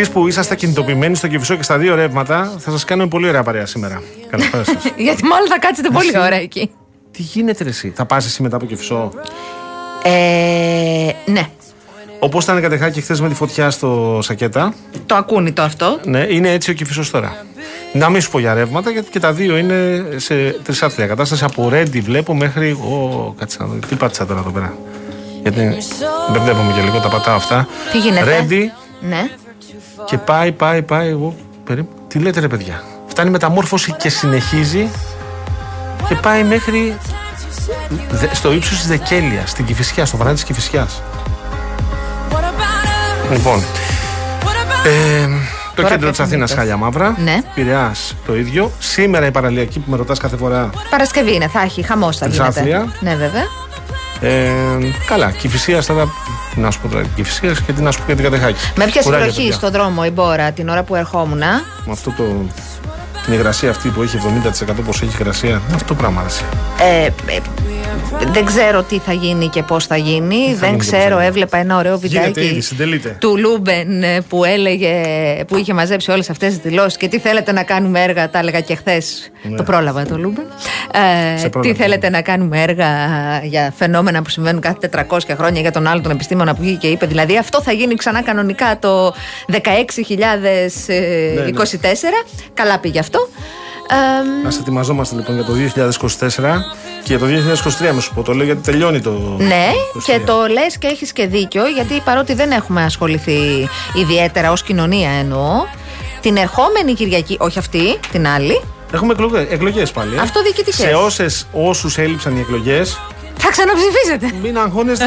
Εσείς που είσαστε κινητοποιημένοι στο Κυφισό και στα δύο ρεύματα, θα σας κάνουμε πολύ ωραία παρέα σήμερα. Καλησπέρα σας. Γιατί μάλλον θα κάτσετε πολύ Εσύ. ωραία εκεί. Τι γίνεται ρε εσύ, θα πας εσύ μετά από Κυφισό. Ε, ναι. Όπως ήταν κατεχάκι χθες με τη φωτιά στο Σακέτα, Το ακούνητο αυτό. ναι, είναι έτσι ο Κυφισό τώρα. Να μην σου πω για ρεύματα, γιατί και τα δύο είναι σε τρισάθλια κατάσταση. Από Ρέντι βλέπω μέχρι. Ω, κάτσε να δω. Τι πάτησα τώρα εδώ πέρα. Γιατί μπερδεύομαι και λίγο, τα πατάω αυτά. Τι γίνεται; Ρέντι Ναι. Και πάει, πάει, πάει. Εγώ, περίπου. Τι λέτε ρε παιδιά; Φτάνει μεταμόρφωση και συνεχίζει και πάει μέχρι δε- στο ύψος της Δεκέλειας, στην Κηφισιά, στο βανάτι της Κηφισιά. Λοιπόν, ε, το Τώρα κέντρο της πέφτουν Αθήνας μύθες. χάλια μαύρα. Ναι. Πειραιά το ίδιο. Σήμερα η παραλιακή που με ρωτάς κάθε φορά. Παρασκευή είναι, θα έχει χαμός θα γίνεται. Τρισάθλια. Ναι, βέβαια. Ε, καλά, Κηφισία τώρα. Τι να σου πω τώρα, Κηφισία και τι να σου πω για την Κατεχάκη. Με ποια Κουράγιο, συνοχή παιδιά. στον δρόμο η Μπόρα την ώρα που ερχόμουν. Με αυτό το. Την υγρασία αυτή που έχει 70% πως έχει υγρασία. Αυτό το πράγμα αρέσει. Ε, ε, Δεν ξέρω τι θα γίνει και πώς θα γίνει. γίνει δεν και πώς ξέρω, θα γίνει. έβλεπα ένα ωραίο Γίνεται βιντεάκι ήδη, συντελείται. του Λούμπεν ε, που έλεγε, που είχε μαζέψει όλες αυτές τις δηλώσεις και τι θέλετε να κάνουμε έργα. Τα έλεγα και χθες. Το πρόλαβα το Λούμπεν. Ε, Ναι. Σε τι πρόλαβα. θέλετε να κάνουμε έργα για φαινόμενα που συμβαίνουν κάθε 400 χρόνια για τον άλλο τον επιστήμονα που βγήκε και είπε. Δηλαδή αυτό θα γίνει ξανά κανονικά το 16.024. Καλά πήγε αυτό. Ε, Α ετοιμαζόμαστε λοιπόν για το 2024 και για το 2023 με σου πω. Το λέω γιατί τελειώνει το. Ναι, 23. και το λες και έχεις και δίκιο, γιατί παρότι δεν έχουμε ασχοληθεί ιδιαίτερα ως κοινωνία εννοώ, την ερχόμενη Κυριακή, όχι αυτή, την άλλη, Έχουμε εκλογές πάλι. ε. Αυτοδιοικητικές. Σε όσες, όσους έλειψαν οι εκλογές, θα ξαναψηφίσετε. μην αγχώνεστε.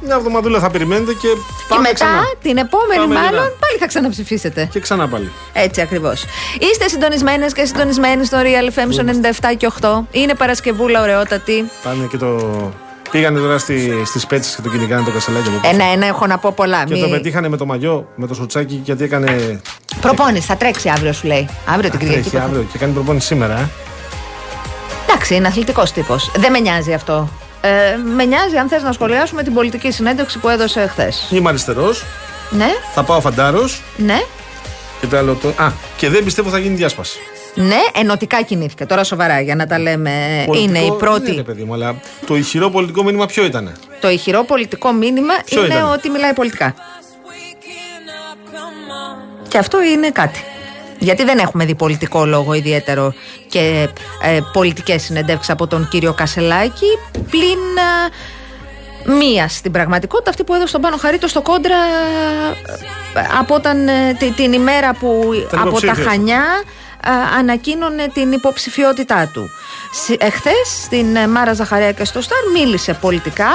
μια εβδομαδούλα θα περιμένετε και Και πάμε μετά, ξανά. την επόμενη, Πάμε μάλλον, γεννά. πάλι θα ξαναψηφίσετε. Και ξανά πάλι. Έτσι ακριβώς. Είστε συντονισμένες και συντονισμένοι στο Real FM στο 97 και 8. Είναι Παρασκευούλα ωραιότατη. Πάνε και το. Πήγανε τώρα στη, στις πέτσες και το κυνηγάνε το κασελάκι από πίσω. Ένα-ένα έχω να πω πολλά. Και Μη- το πετύχανε με το μαγιό, με το σοτσάκι, γιατί έκανε. Προπόνηση, θα τρέξει αύριο, σου λέει. Αύριο την Κυριακή. Τρέχει αύριο και κάνει προπόνηση σήμερα. Ε. Εντάξει, είναι αθλητικός τύπος. Δεν με νοιάζει αυτό. Ε, με νοιάζει αν θες να σχολιάσουμε την πολιτική συνέντευξη που έδωσε χθες. Είμαι αριστερός, Ναι, θα πάω φαντάρος ναι, και το άλλο το. Α, και δεν πιστεύω θα γίνει διάσπαση. ναι, ενωτικά κινήθηκε. Τώρα σοβαρά για να τα λέμε. Πολιτικό είναι η πρώτη. Δεν είναι, παιδί μου, αλλά το ηχηρό πολιτικό μήνυμα ποιο ήταν. Το ηχηρό πολιτικό μήνυμα Ποιο είναι ήταν; ότι μιλάει πολιτικά. Και αυτό είναι κάτι. Γιατί δεν έχουμε δει πολιτικό λόγο ιδιαίτερο και ε, πολιτικές συνεντεύξεις από τον κύριο Κασελάκη πλην ε, μία στην πραγματικότητα αυτή που έδωσε τον Πάνο Χαρίτο στο κόντρα ε, από όταν, ε, τη- την ημέρα που Ήταν από τα υποψήφιος. Χανιά ε, ανακοίνωνε την υποψηφιότητά του. Συ- Εχθές στην ε, Μάρα Ζαχαρέα και στο Σταρ μίλησε πολιτικά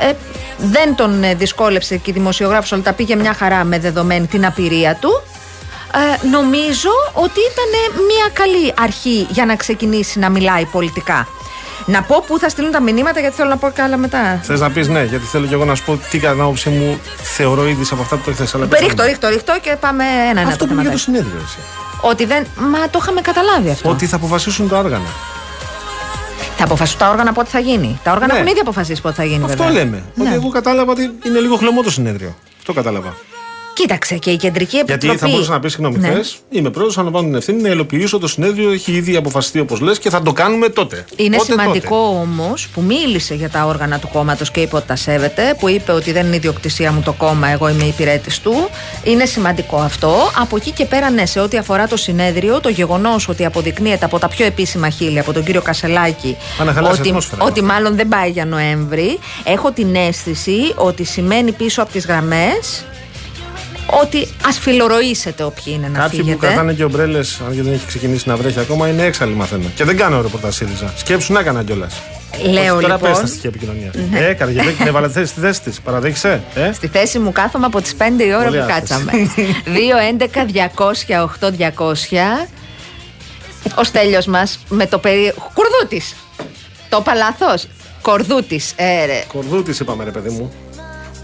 ε, δεν τον ε, δυσκόλεψε και η δημοσιογράφος αλλά τα πήγε μια χαρά με δεδομένη την απειρία του ε, νομίζω ότι ήταν μια καλή αρχή για να ξεκινήσει να μιλάει πολιτικά. Να πω πού θα στείλουν τα μηνύματα γιατί θέλω να πω και άλλα μετά. Θες να πεις ναι, γιατί θέλω και εγώ να σου πω τι κατά την άποψή μου θεωρώ ήδη από αυτά που το χθε. Ρίχτω, ρίχτω, ρίχτω και πάμε ένα-ένα Αυτό το που είναι για το θεματάκι. συνέδριο, εσύ. Ότι δεν. Μα το είχαμε καταλάβει αυτό. Ότι θα αποφασίσουν τα όργανα. Θα αποφασίσουν τα όργανα πότε θα γίνει. Τα όργανα Ναι. έχουν ήδη αποφασίσει πότε θα γίνει, Αυτό βέβαια. λέμε. Ναι. Ότι εγώ κατάλαβα ότι είναι λίγο χλωμό το συνέδριο. Αυτό κατάλαβα. Κοίταξε και η κεντρική επιτροπή. Γιατί θα μπορούσα να πεις, συγγνώμη, Ναι. χθες είμαι πρόεδρος, αναλαμβάνω την ευθύνη να υλοποιήσω το συνέδριο. Έχει ήδη αποφασιστεί όπως λες και θα το κάνουμε τότε. Είναι Πότε, σημαντικό όμως που μίλησε για τα όργανα του κόμματος και είπε ότι τα σέβεται, που είπε ότι δεν είναι ιδιοκτησία μου το κόμμα, εγώ είμαι υπηρέτης του. Είναι σημαντικό αυτό. Από εκεί και πέρα, ναι, σε ό,τι αφορά το συνέδριο, το γεγονός ότι αποδεικνύεται από τα πιο επίσημα χείλη, από τον κύριο Κασελάκη, Αναχαλάσει ότι, ατμόσφαιρα. ότι μάλλον δεν πάει για Νοέμβρη, έχω την αίσθηση ότι σημαίνει πίσω από τις γραμμές ότι ας φιλορροήσετε όποιοι είναι να Κάποιοι που φύγετε. κρατάνε και ομπρέλες, αν και δεν έχει ξεκινήσει να βρέχει ακόμα, είναι έξαλλοι μαθαίνω. Και δεν κάνω ρεπορτάζ ΣΥΡΙΖΑ. Σκέψου να έκανα κιόλας. Λέω Τώρα λοιπόν. πες τα στοιχεία επικοινωνία. Ε, Καραγεβέκη, την έβαλε θέση στη θέση της. Παραδέχεσαι. Ε; Στη θέση μου κάθομαι από τις 5 η ώρα Πολύ που άσχεση. κάτσαμε. 2, 11, 200, 8, 200. Ο Στέλιος μας με το περί... Κουρδούτης. Το είπα λάθος. Κορδούτης. Ε, ρε. Κορδούτης είπαμε, ρε παιδί μου.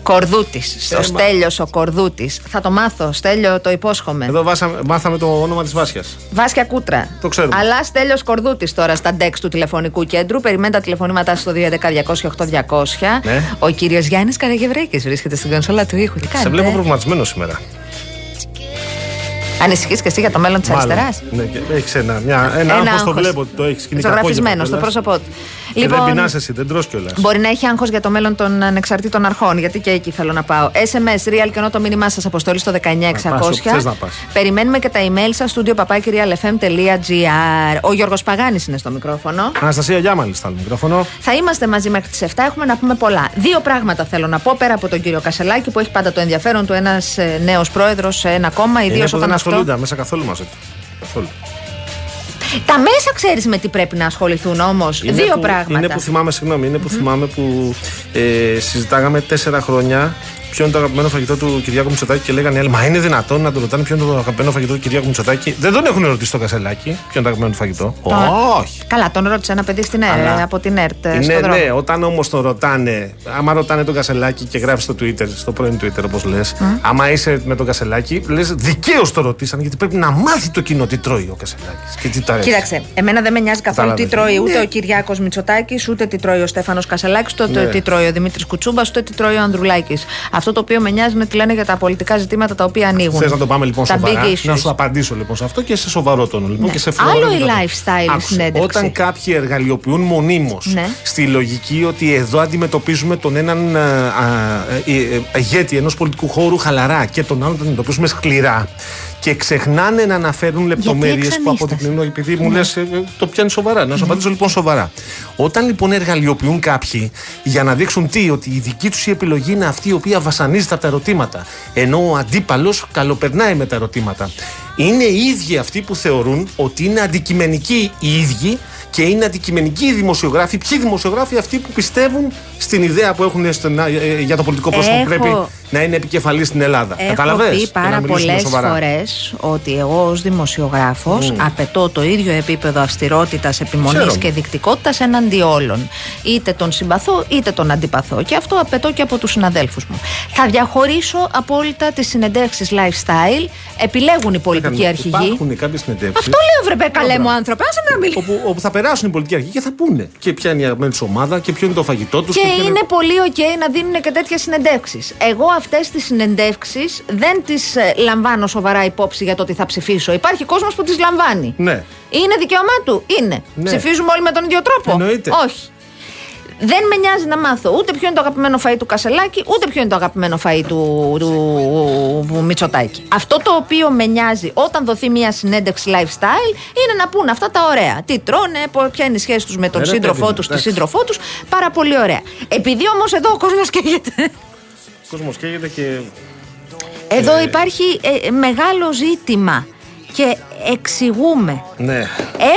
Κορδούτης. Ο Ε, μα- Στέλιος ο Κορδούτης. Θα το μάθω. Στέλιο το υπόσχομαι. Εδώ βάσαμε, μάθαμε το όνομα της Βάσια. Βάσκια Κούτρα. Το ξέρουμε. Αλλά Στέλιος Κορδούτης τώρα στα ντεξ του τηλεφωνικού κέντρου. Περιμένει τα τηλεφωνήματά σου στο 211-200-8200. Ναι. Ο κύριος Γιάννης Καραγευρέκης βρίσκεται στην κονσόλα του ήχου. Τι Σε κάνετε; βλέπω προβληματισμένο σήμερα. Ανησυχείς και εσύ για το μέλλον της αριστεράς; Ναι, και έχεις ένα, μια, ένα, άγχος το βλέπω ότι το έχεις σκηνή Ζωγραφισμένο στο πρόσωπό του. Και δεν πεινάς εσύ, δεν τρως κιόλας. μπορεί να έχει άγχος για το μέλλον των ανεξαρτήτων αρχών, γιατί και εκεί θέλω να πάω. SMS, real και ενώ το μήνυμά σας αποστολή στο 19600. Να πας όπου θες να πας. Περιμένουμε και τα email σας, studio papakirialfm.gr. Ο Γιώργος Παγάνης είναι στο μικρόφωνο. Αναστασία Γιάμαλη στα μικρόφωνο. Θα είμαστε μαζί μέχρι τις 7. Έχουμε να πούμε πολλά. Δύο πράγματα θέλω να πω πέρα από τον κύριο Κασελάκη που έχει πάντα το ενδιαφέρον του ένας νέος πρόεδρος σε ένα κόμμα, ιδίως Είναι που όταν δεν αυτό. ασχολούνται μέσα καθόλου μαζί του. Καθόλου. Τα μέσα ξέρεις με τι πρέπει να ασχοληθούν όμως. Είναι Δύο που, πράγματα. Είναι που θυμάμαι, συγγνώμη, είναι που θυμάμαι που ε, συζητάγαμε τέσσερα χρόνια ποιο είναι το αγαπημένο φαγητό του Κυριάκου Μητσοτάκη και λέγανε άλλοι, Μα είναι δυνατόν να το ρωτάνε ποιο είναι το αγαπημένο φαγητό του Κυριάκου Μητσοτάκη. Δεν τον έχουν ρωτήσει στο κασελάκι ποιο είναι το αγαπημένο του φαγητό. Όχι. Καλά, τον ρώτησε ένα παιδί στην ΕΡΤ, Αλλά- από την ΕΡΤ. Ναι, στον δρόμο. ναι, όταν όμως τον ρωτάνε, άμα ρωτάνε τον Κασελάκη και γράφει στο Twitter, στο πρώην Twitter όπως λες, άμα είσαι με τον Κασελάκη, λες δικαίως το ρωτήσαν γιατί πρέπει να μάθει το κοινό τι τρώει ο Κασελάκης και τι του αρέσει. Κοίταξε, εμένα δεν με νοιάζει καθόλου τι Κατάλαβες. τρώει ούτε Ναι. ο Κυριάκος Μητσοτάκης, ούτε τι τρώει ο Στέφανος Κασελάκης, ούτε Ναι. τι τρώει ο Δημήτρης Κουτσούμπας, ούτε τι τρώει ο Ανδρουλάκης. Αυτό το οποίο με νοιάζει είναι τι λένε για τα πολιτικά ζητήματα τα οποία ανοίγουν. Θες να το πάμε λοιπόν τα σοβαρά; big issues. Να σου απαντήσω λοιπόν σε αυτό και σε σοβαρό τόνο λοιπόν. Ναι. Και σε φλόγα Άλλο και η τα- lifestyle Άκουσε, συνέντευξη. Όταν κάποιοι εργαλειοποιούν μονίμως Ναι. στη λογική ότι εδώ αντιμετωπίζουμε τον έναν α, α, ε, ε, ηγέτη ενός πολιτικού χώρου χαλαρά και τον άλλον τον αντιμετωπίζουμε σκληρά και ξεχνάνε να αναφέρουν λεπτομέρειες που εξανίσταση. αποδεικνύουν. Επειδή μου Ναι. λες, το πιάνει σοβαρά. Να σου απαντήσω λοιπόν σοβαρά. Όταν λοιπόν εργαλειοποιούν κάποιοι για να δείξουν τι, ότι η δική τους η επιλογή είναι αυτή η οποία βασανίζεται από τα ερωτήματα, ενώ ο αντίπαλος καλοπερνάει με τα ερωτήματα. Είναι οι ίδιοι αυτοί που θεωρούν ότι είναι αντικειμενικοί οι ίδιοι και είναι αντικειμενικοί οι δημοσιογράφοι. Ποιοι δημοσιογράφοι αυτοί που πιστεύουν στην ιδέα που έχουν στον- ε, για το πολιτικό πρόσωπο που Έχω- πρέπει να είναι επικεφαλής στην Ελλάδα. Έχω Κατάλαβες; πει Για να πάρα μιλήσουμε πολλές σοβαρά. φορές ότι εγώ ως δημοσιογράφος απαιτώ το ίδιο επίπεδο αυστηρότητας, επιμονής Χαίρομαι. και δικτικότητα εναντί όλων. Είτε τον συμπαθώ είτε τον αντιπαθώ. Και αυτό απαιτώ και από τους συναδέλφους μου. Θα διαχωρίσω απόλυτα τις συνεντεύξεις lifestyle. Επιλέγουν οι πολιτικοί αρχηγοί. Υπάρχουν κάποιες συνεντεύξεις. Αυτό λέω, βρε, καλέ μου άνθρωπε. Άσε με να μιλήσω. όπου, όπου θα περάσουν οι πολιτικοί αρχηγοί και θα πούνε και ποια είναι η αγαπημένη τους ομάδα και ποιο είναι το φαγητό τους. Και είναι πολύ οκ να δίνουν και τέτοιες συνεντεύξεις. Εγώ αυτές τις συνεντεύξεις δεν τις λαμβάνω σοβαρά υπόψη για το ότι θα ψηφίσω. Υπάρχει κόσμος που τις λαμβάνει. Ναι. Είναι δικαίωμά του. Είναι. Ναι. Ψηφίζουμε όλοι με τον ίδιο τρόπο. Εννοείται. Όχι. Δεν με νοιάζει να μάθω ούτε ποιο είναι το αγαπημένο φαΐ του Κασελάκη, ούτε ποιο είναι το αγαπημένο φαΐ του, του Μητσοτάκη. Αυτό το οποίο με νοιάζει όταν δοθεί μια συνέντευξη lifestyle είναι να πούν αυτά τα ωραία. Τι τρώνε, πο- ποια είναι η σχέση τους με τον Ε, ρε, σύντροφό παιδί μου, τους, τη εντάξει. σύντροφό τους. Πάρα πολύ ωραία. Επειδή όμως εδώ ο κόσμος καίγεται. Ο κόσμος καίγεται και. Εδώ υπάρχει ε, μεγάλο ζήτημα και εξηγούμε. Ναι.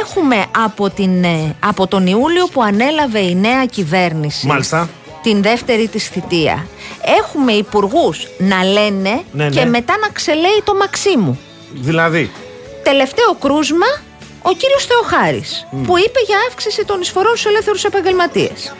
Έχουμε από, την, ε, από τον Ιούλιο που ανέλαβε η νέα κυβέρνηση Μάλιστα. την δεύτερη της θητεία. Έχουμε υπουργούς να λένε Ναι, και ναι. μετά να ξελέει το Μαξίμου. Δηλαδή. Τελευταίο κρούσμα ο κύριος Θεοχάρης που είπε για αύξηση των εισφορών στους ελεύθερους επαγγελματίες.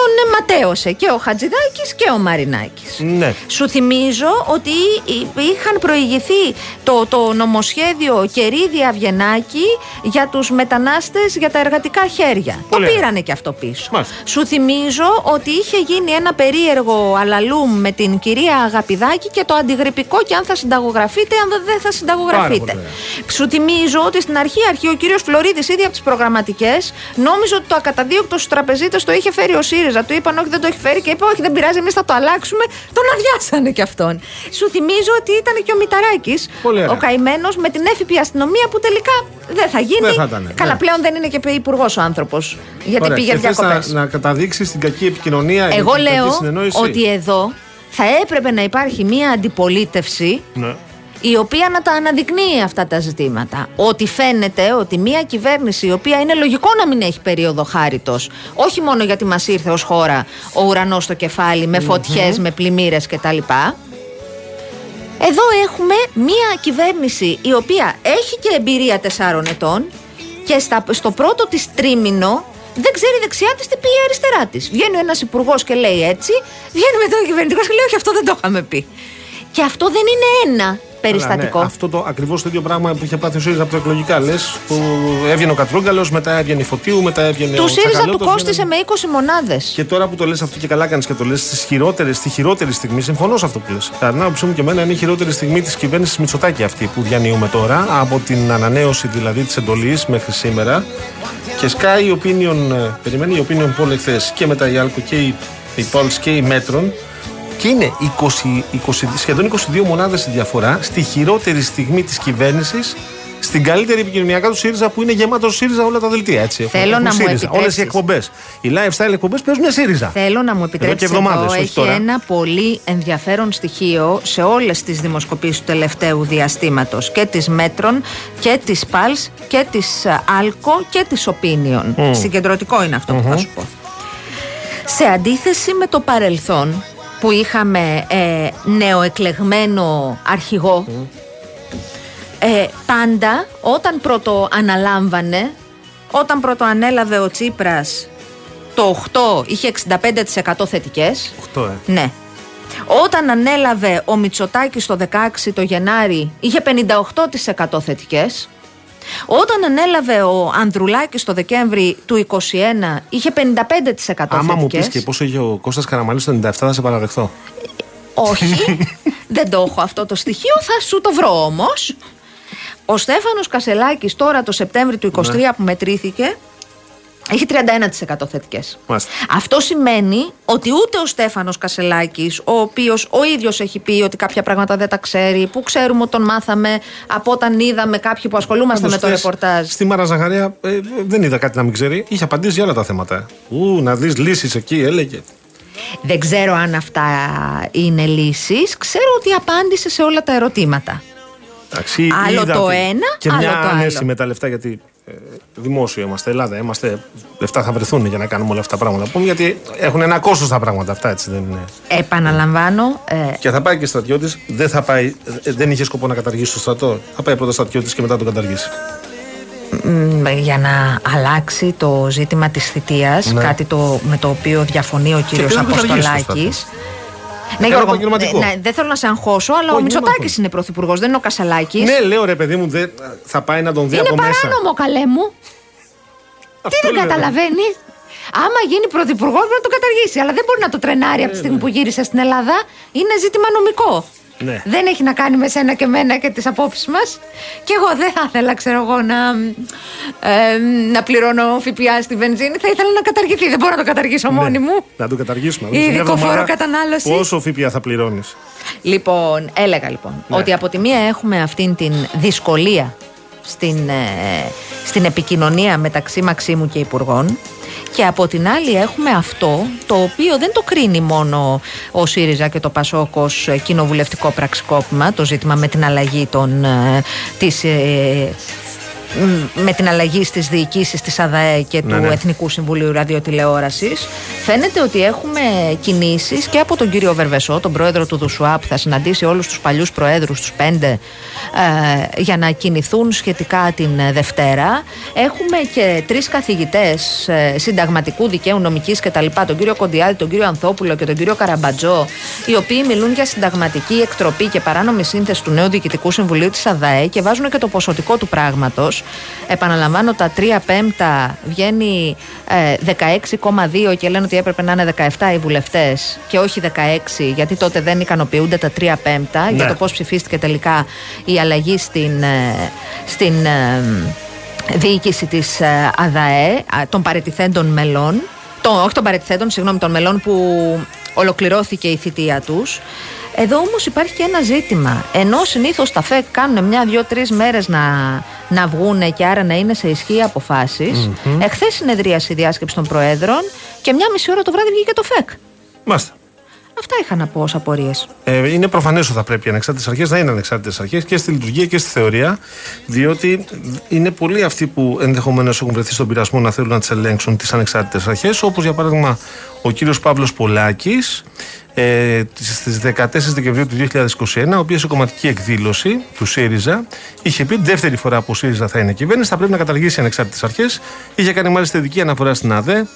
Τον ε, ματέωσε και ο Χατζηδάκης και ο Μαρινάκης. Ναι. Σου θυμίζω ότι εί- είχαν προηγηθεί το, το νομοσχέδιο Κερίδη Αυγενάκη για τους μετανάστες για τα εργατικά χέρια. Πολύ το ωραία. πήρανε και αυτό πίσω. Μάλιστα. Σου θυμίζω ότι είχε γίνει ένα περίεργο αλαλούμ με την κυρία Αγαπηδάκη και το αντιγρυπικό και αν θα συνταγογραφείτε, αν δεν θα συνταγογραφείτε. Πάρα πολύ Σου θυμίζω ότι στην αρχή, αρχή ο κύριος Φλωρίδης ήδη από τις προγραμματικές νόμιζε ότι το ακαταδίωκτο στους τραπεζίτες το είχε φέρει ο ΣΥΡΙΖΑ. Του είπαν όχι, δεν το έχει φέρει και είπε όχι, δεν πειράζει, εμείς θα το αλλάξουμε. Τον αδειάσανε κι αυτόν. Σου θυμίζω ότι ήταν και ο Μηταράκης, Πολύ ωραία. ο καημένος με την έφυπη αστυνομία που τελικά δεν θα γίνει. Δεν θα ήταν, Καλά, ναι. πλέον δεν είναι και υπουργός ο άνθρωπος. Γιατί Ωραία. πήγε Και θες διακοπέ. να, να καταδείξεις την κακή επικοινωνία και Εγώ την κακή λέω συνεννόηση; ότι εδώ θα έπρεπε να υπάρχει μία αντιπολίτευση Ναι. Η οποία να τα αναδεικνύει αυτά τα ζητήματα. Ότι φαίνεται ότι μια κυβέρνηση η οποία είναι λογικό να μην έχει περίοδο χάριτος όχι μόνο γιατί μας ήρθε ως χώρα ο ουρανός στο κεφάλι με φωτιές, με πλημμύρες κτλ. Εδώ έχουμε μια κυβέρνηση η οποία έχει και εμπειρία τεσσάρων ετών και στα, στο πρώτο της τρίμηνο δεν ξέρει δεξιά της τι πει η αριστερά της. Βγαίνει ένας υπουργός και λέει έτσι, βγαίνει μετά ο κυβερνητικός και λέει Όχι, αυτό δεν το είχαμε πει. Και αυτό δεν είναι ένα περιστατικό. Αλλά, ναι, αυτό το ακριβώς το ίδιο πράγμα που είχε πάθει ο ΣΥΡΙΖΑ από τα εκλογικά. Λες που έβγαινε ο Κατρούγκαλος, μετά έβγαινε η Φωτίου, μετά έβγαινε ο Του ΣΥΡΙΖΑ του Τσακαλώτος, κόστησε βγαίνανε- με 20 μονάδες. Και τώρα που το λες αυτό και καλά κάνεις και το λες στη χειρότερη, στη χειρότερη στιγμή, συμφωνώ σε αυτό που λες. Κατά την άποψή μου και εμένα είναι η χειρότερη στιγμή της κυβέρνησης Μητσοτάκη αυτή που διανύουμε τώρα, από την ανανέωση δηλαδή της εντολής μέχρι σήμερα. Και σκάει η opinion, ε, περιμένει η opinion poll εχθές και μετά η Άλκο και η, η Pulse και η Μέτρον. Και είναι 20, 20, σχεδόν 22 μονάδες η διαφορά στη χειρότερη στιγμή της κυβέρνησης. Στην καλύτερη επικοινωνιακά του ΣΥΡΙΖΑ που είναι γεμάτο ΣΥΡΙΖΑ όλα τα δελτία. Έτσι. Θέλω να μου Όλες οι επιτρέψεις. εκπομπές. Οι lifestyle εκπομπές παίζουν ΣΥΡΙΖΑ. Θέλω να μου επιτρέψει και εβδομάδες, εδώ, όχι έχει τώρα. ένα πολύ ενδιαφέρον στοιχείο σε όλες τις δημοσκοπήσεις του τελευταίου διαστήματος και της Μέτρον και της Pulse και της ε, Άλκο και της Opinion. Συγκεντρωτικό είναι αυτό που θα σου πω. Σε αντίθεση με το παρελθόν, που είχαμε ε, νεοεκλεγμένο αρχηγό ε, πάντα όταν πρώτο αναλάμβανε όταν πρώτο ανέλαβε ο Τσίπρας το 8 είχε 65% θετικές 8, ε. ναι. Όταν ανέλαβε ο Μητσοτάκης το 16 το Γενάρη είχε 58% θετικές. Όταν ανέλαβε ο Ανδρουλάκης το Δεκέμβρη του 21 είχε 55% Άμα μου πεις θετικές. και πόσο είχε ο Κώστας Καραμαλής το 97 θα σε παραδεχθώ. Όχι, δεν το έχω αυτό το στοιχείο, θα σου το βρω όμως. Ο Στέφανος Κασελάκης τώρα το Σεπτέμβρη του 23 Ναι. που μετρήθηκε έχει 31% θετικές. Μάλιστα. Αυτό σημαίνει ότι ούτε ο Στέφανος Κασελάκης, ο οποίος ο ίδιος έχει πει ότι κάποια πράγματα δεν τα ξέρει, που ξέρουμε ότι τον μάθαμε από όταν είδαμε κάποιοι που ασχολούμαστε με το Πάντως, ρεπορτάζ. Στη Μάρα Ζαχαρία ε, δεν είδα κάτι να μην ξέρει. Είχε απαντήσει για όλα τα θέματα. Ού, να δεις λύσεις εκεί, έλεγε. Δεν ξέρω αν αυτά είναι λύσεις. Ξέρω ότι απάντησε σε όλα τα ερωτήματα. Εντάξει, Άλλο είδα το ότι- ένα, και άλλο μια το άλλο. άνεση με τα λεφτά γιατί ε, δημόσιο είμαστε, Ελλάδα είμαστε. Λεφτά θα βρεθούν για να κάνουμε όλα αυτά τα πράγματα. Πούμε, γιατί έχουν ένα κόστος τα πράγματα αυτά, έτσι δεν είναι. Επαναλαμβάνω, ε, Και θα πάει και στρατιώτης, δεν θα πάει, ε, δεν είχε σκοπό να καταργήσει το στρατό. Θα πάει πρώτα στρατιώτης και μετά τον καταργήσει. μ, για να αλλάξει το ζήτημα της θητείας, Ναι. κάτι το, με το οποίο διαφωνεί ο κύριος ποιος θα καταργήσει το Αποστολάκης. Ναι, Ένα Γιώργο, επαγγελματικό. ναι, δεν θέλω να σε αγχώσω, αλλά ο Όχι, Μητσοτάκης μάθω. είναι πρωθυπουργός, δεν είναι ο Κασαλάκης. Ναι, λέω ρε παιδί μου, δεν, θα πάει να τον δει είναι από μέσα. παράνομο, καλέ μου. Τι Αυτό δεν λέω. καταλαβαίνει; Άμα γίνει πρωθυπουργός, μπορεί να το καταργήσει. Αλλά δεν μπορεί να το τρενάρει από τη στιγμή που γύρισε στην Ελλάδα. Είναι ζήτημα νομικό. Ναι. Δεν έχει να κάνει με σένα και μένα και τις απόψεις μας. Και εγώ δεν θα ήθελα, ξέρω εγώ, να, ε, να πληρώνω ΦΠΑ στη βενζίνη. Θα ήθελα να καταργηθεί. Δεν μπορώ να το καταργήσω μόνη Ναι. μου. Να το καταργήσουμε. Η Σε μια ειδικό εβδομάδα φόρο κατανάλωσης. Πόσο ΦΠΑ θα πληρώνεις; Λοιπόν, έλεγα λοιπόν Ναι. ότι από τη μία έχουμε αυτήν την δυσκολία στην, ε, στην επικοινωνία μεταξύ Μαξίμου και Υπουργών και από την άλλη έχουμε αυτό το οποίο δεν το κρίνει μόνο ο ΣΥΡΙΖΑ και το ΠΑΣΟΚ ως ε, κοινοβουλευτικό πραξικόπημα το ζήτημα με την αλλαγή των, ε, της, ε, μ, με την αλλαγή στις διοικήσεις της ΑΔΑΕ και Ναι, του ναι. Εθνικού Συμβουλίου Ραδιοτηλεόρασης φαίνεται ότι έχουμε κινήσεις και από τον κύριο Βερβεσό, τον πρόεδρο του ΔΟΣΟΑ που θα συναντήσει όλους τους παλιούς προέδρους, τους πέντε ε, για να κινηθούν σχετικά την ε, Δευτέρα. Έχουμε και τρεις καθηγητές ε, συνταγματικού δικαίου, νομικής κτλ. Τον κύριο Κοντιάδη, τον κύριο Ανθόπουλο και τον κύριο Καραμπατζό οι οποίοι μιλούν για συνταγματική εκτροπή και παράνομη σύνθεση του νέου Διοικητικού Συμβουλίου της ΑΔΑΕ και βάζουν και το ποσοτικό του πράγματος. Επαναλαμβάνω, τα 3 πέμπτα βγαίνει ε, 16,2 και λένε ότι έπρεπε να είναι 17 οι βουλευτές και όχι 16, γιατί τότε δεν ικανοποιούνται τα 3 πέμπτα για το πώς ψηφίστηκε τελικά η αλλαγή στην, ε, στην ε, διοίκηση της ε, ΑΔΑΕ, α, των παρετηθέντων μελών. Το, όχι των παρετηθέντων, συγγνώμη, των μελών που ολοκληρώθηκε η θητεία τους. Εδώ όμως υπάρχει και ένα ζήτημα. Ενώ συνήθως τα ΦΕΚ κάνουν μια, δύο, τρεις μέρες να, να βγούνε και άρα να είναι σε ισχύ οι αποφάσεις, εχθές συνεδρίασε η διάσκεψη των Προέδρων και μια μισή ώρα το βράδυ βγήκε το ΦΕΚ. Μάλιστα. Αυτά είχα να πω ως απορίες. Ε, είναι προφανές ότι θα πρέπει οι ανεξάρτητες αρχές να είναι ανεξάρτητες αρχές και στη λειτουργία και στη θεωρία, διότι είναι πολλοί αυτοί που ενδεχομένως έχουν βρεθεί στον πειρασμό να θέλουν να τις ελέγξουν τις ανεξάρτητες αρχές, όπως για παράδειγμα ο κύριος Παύλος Πολάκης ε, στις 14 Δεκεμβρίου του 2021, ο οποίος σε κομματική εκδήλωση του ΣΥΡΙΖΑ είχε πει δεύτερη φορά που ο ΣΥΡΙΖΑ θα είναι κυβέρνηση, θα πρέπει να καταργήσει ανεξάρτητες αρχές. Είχε κάνει μάλιστα ειδική αναφορά στην ΑΔΕ,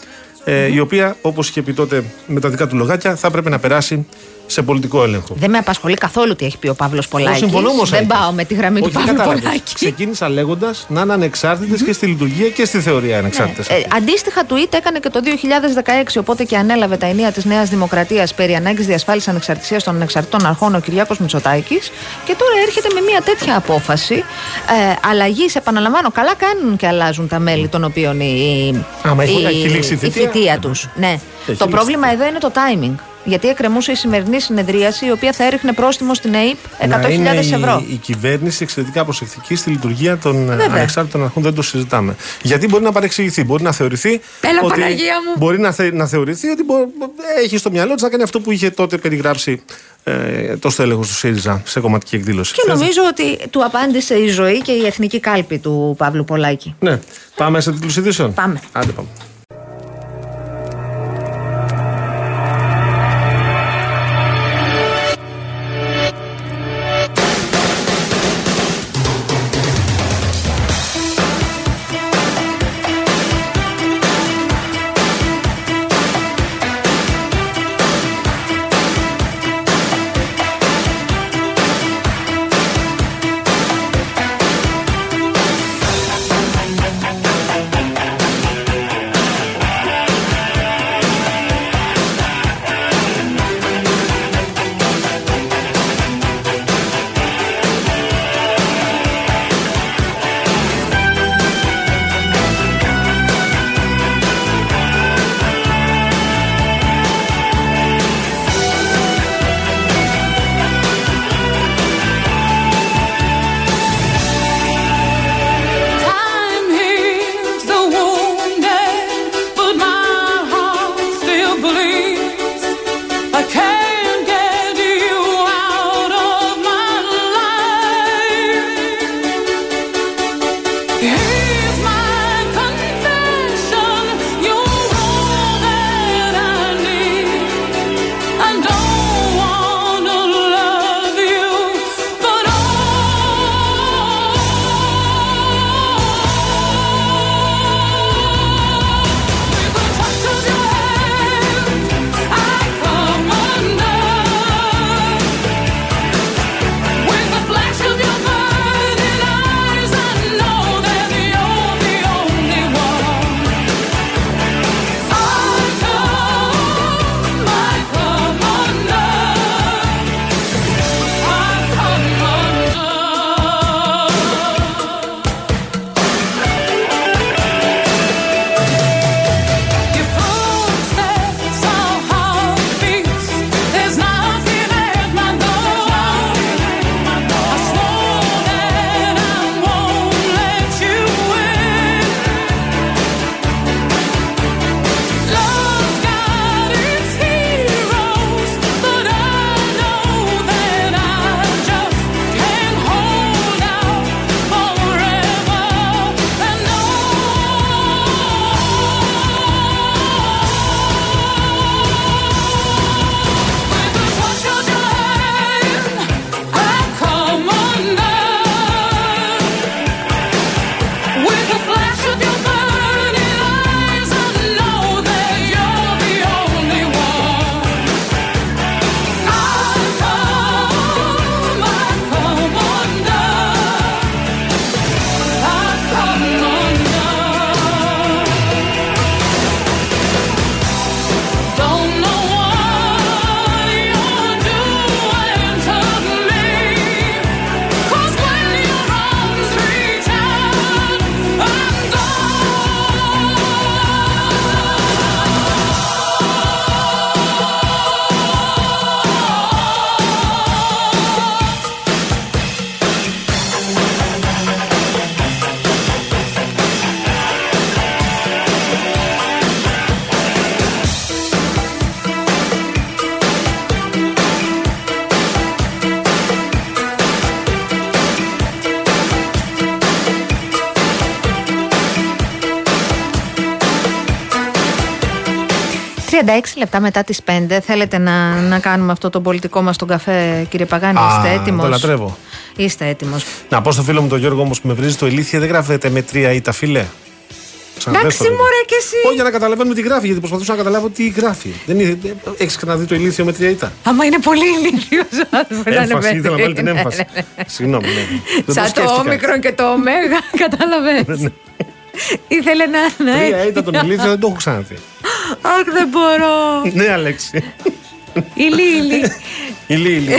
ε, η οποία, όπως είχε πει τότε με τα δικά του λογάκια, θα πρέπει να περάσει σε πολιτικό έλεγχο. Δεν με απασχολεί καθόλου τι έχει πει ο Παύλος Πολάκης. συμφωνώ όμως, Δεν Άκη. πάω με τη γραμμή του Όχι, Παύλου κατάλαβες. Πολάκη. Ξεκίνησα λέγοντας να είναι ανεξάρτητες και στη λειτουργία και στη θεωρία ανεξάρτητες. Ε, αντίστοιχα, tweet έκανε και το 2016, οπότε και ανέλαβε τα ενία της Νέας Δημοκρατίας περί ανάγκης διασφάλισης ανεξαρτησίας των ανεξαρτητών αρχών ο Κυριάκος Μητσοτάκης. Και τώρα έρχεται με μια τέτοια απόφαση ε, αλλαγής. Επαναλαμβάνω, καλά κάνουν και αλλάζουν τα μέλη των οποίων η, Άμα έχει- η, έχει λήξει η θητεία. τους. Ναι. Έχει το λήξει. πρόβλημα εδώ είναι το timing. Γιατί εκκρεμούσε η σημερινή συνεδρίαση, η οποία θα έριχνε πρόστιμο στην ΑΕΠ 100.000 να είναι ευρώ. η, η κυβέρνηση εξαιρετικά προσεκτική στη λειτουργία των ε, Βέβαια. ανεξάρτητων αρχών, δεν το συζητάμε. Γιατί μπορεί να παρεξηγηθεί, μπορεί να θεωρηθεί. Έλα, ότι, Παναγία μου. Μπορεί να, θε, να θεωρηθεί ότι μπο- έχει στο μυαλό της να κάνει αυτό που είχε τότε περιγράψει ε, το στέλεχος του ΣΥΡΙΖΑ σε κομματική εκδήλωση. Και Θες να- νομίζω ότι του απάντησε η ζωή και η εθνική κάλπη του Παύλου Πολάκη. Ναι. Πάμε σε τίτλου ειδήσεων. Πάμε. Άντε πάμε. Λεπτά μετά τις 5 θέλετε να, να κάνουμε αυτό το πολιτικό μας τον καφέ κύριε Παγάνη, Α, είστε έτοιμος; το λατρεύω. Είστε έτοιμος. Να πω στο φίλο μου τον Γιώργο όμως που με βρίζει το ηλίθεια δεν γράφεται με τρία ή τα φιλέ. Ξαναδες Εντάξει το λίγο. μωρέ και εσύ. Όχι για να καταλαβαίνουμε τι γράφει, γιατί προσπαθούσα να καταλάβω τι γράφει. Δεν έχεις ξαναδεί το ηλίθιο με τρία ήττα; Άμα είναι πολύ ηλίθιος άνθρωπος, να είναι Έμφαση, με ήθελα να βάλει την τρία. έμφαση. Συγγνώμη, ναι. Δεν Σαν το σκέφτηκα. όμικρον και το ωμέγα, κατάλαβες. Ήθελε να είναι Τρία έτσι. ήττα τον ηλίθιο δεν το έχω ξαναδεί. Αχ, δεν μπορώ. Ναι, Αλέξη. Ηλί, ηλί. Ηλί, ηλί.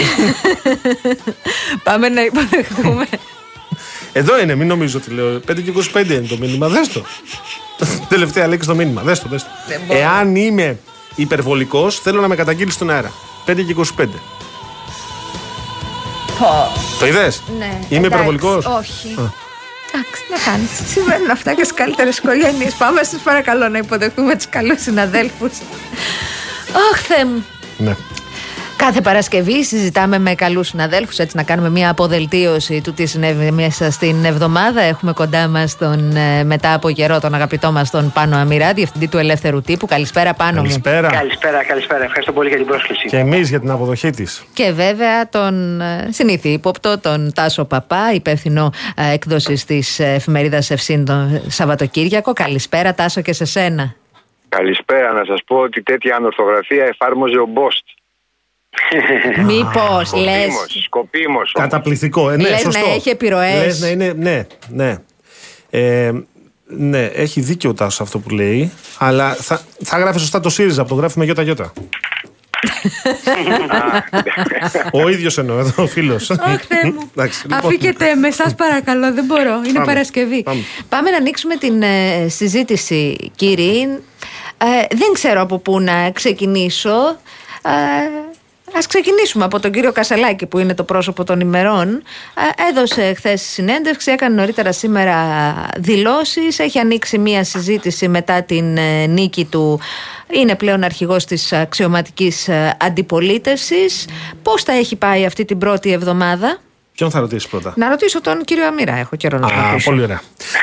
Πάμε να υποδεχτούμε. Εδώ είναι, μην νομίζω ότι λέω. 5 και 25 είναι το μήνυμα. Δες το. Τελευταία λέξη το μήνυμα. Δες το, δες το. Δεν μπορώ. Εάν είμαι υπερβολικός, θέλω να με καταγγείλεις στον αέρα. 5 και 25. Το είδες; Ναι. Είμαι εντάξει, υπερβολικός; Όχι. Εντάξει, να κάνεις. Συμβαίνουν αυτά και στι καλύτερε οικογένειε. Πάμε, σας παρακαλώ, να υποδεχτούμε τους καλούς συναδέλφους. Αχ, Θεέ μου. Ναι. Κάθε Παρασκευή συζητάμε με καλούς συναδέλφους, έτσι να κάνουμε μια αποδελτίωση του τι συνέβη μέσα στην εβδομάδα. Έχουμε κοντά μας τον ε, μετά από καιρό τον αγαπητό μας τον Πάνο Αμυρά, διευθυντή του Ελεύθερου Τύπου. Καλησπέρα, Πάνο μου. Καλησπέρα. Καλησπέρα, καλησπέρα. Ευχαριστώ πολύ για την πρόσκληση. Και εμείς για την αποδοχή της. Και βέβαια τον ε, συνήθι ύποπτο, τον Τάσο Παπά, υπεύθυνο ε, έκδοσης της εφημερίδας Ευσύν το Σαββατοκύριακο. Καλησπέρα, Τάσο, και σε σένα. Καλησπέρα. Να σας πω ότι τέτοια ανορθογραφία εφάρμοζε ο Μπόστ. Μήπως λε. Σκοπίμως, σκοπίμως. όμως. Καταπληκτικό. Ε, ναι, Λες σωστό. να έχει επιρροές. Λες να είναι. Ναι, ναι. Ε, ναι, έχει δίκιο ο Τάσος αυτό που λέει, αλλά θα, θα γράφει σωστά το ΣΥΡΙΖΑ που το γράφει με γιώτα γιώτα. ο ίδιος εννοώ, εδώ ο φίλος. Αχ, Θεέ μου. Εντάξει, λοιπόν. Αφήκετε με εσά, παρακαλώ. Δεν μπορώ. Είναι Πάμε. Παρασκευή. Πάμε. να ανοίξουμε την ε, συζήτηση, κύριοι. Ε, δεν ξέρω από πού να ξεκινήσω. Ε, Ας ξεκινήσουμε από τον κύριο Κασελάκη που είναι το πρόσωπο των ημερών. Ε, Έδωσε χθες συνέντευξη, έκανε νωρίτερα σήμερα δηλώσεις, έχει ανοίξει μία συζήτηση μετά την ε, νίκη του. Είναι πλέον αρχηγός της αξιωματικής ε, αντιπολίτευσης. Πώς θα έχει πάει αυτή την πρώτη εβδομάδα; Ποιον θα ρωτήσεις πρώτα; Να ρωτήσω τον κύριο Αμύρα, έχω καιρό να τον Α, ακούσω. πολύ ωραία.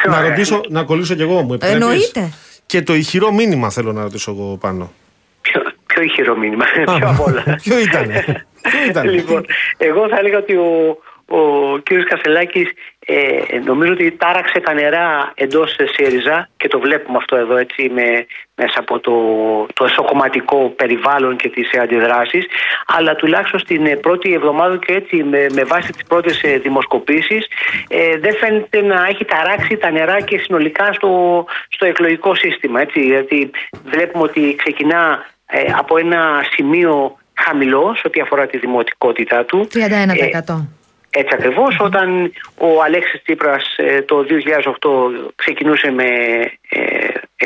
να ρωτήσω, να κολλήσω κι εγώ μου. επιτρέπεις; Εννοείται. Και το ηχηρό μήνυμα θέλω να ρωτήσω εγώ πάνω. Πιο, πιο ηχηρό μήνυμα. πιο απ' όλα. Ποιο ήτανε; Ποιο ήτανε; λοιπόν, εγώ θα έλεγα ότι ο, ο κύριος Κασελάκης ε, νομίζω ότι τάραξε τα νερά εντός της ΣΥΡΙΖΑ και το βλέπουμε αυτό εδώ έτσι με, μέσα από το, το εσωκομματικό περιβάλλον και τις αντιδράσεις αλλά τουλάχιστον στην ε, πρώτη εβδομάδα και έτσι με, με βάση τις πρώτες ε, δημοσκοπήσεις ε, δεν φαίνεται να έχει ταράξει τα νερά και συνολικά στο, στο εκλογικό σύστημα έτσι, γιατί βλέπουμε ότι ξεκινά ε, από ένα σημείο χαμηλός σε ό,τι αφορά τη δημοτικότητά του. 31%. Ε, έτσι ακριβώς. Όταν ο Αλέξης Τσίπρας ε, το 2008 ξεκινούσε με ε,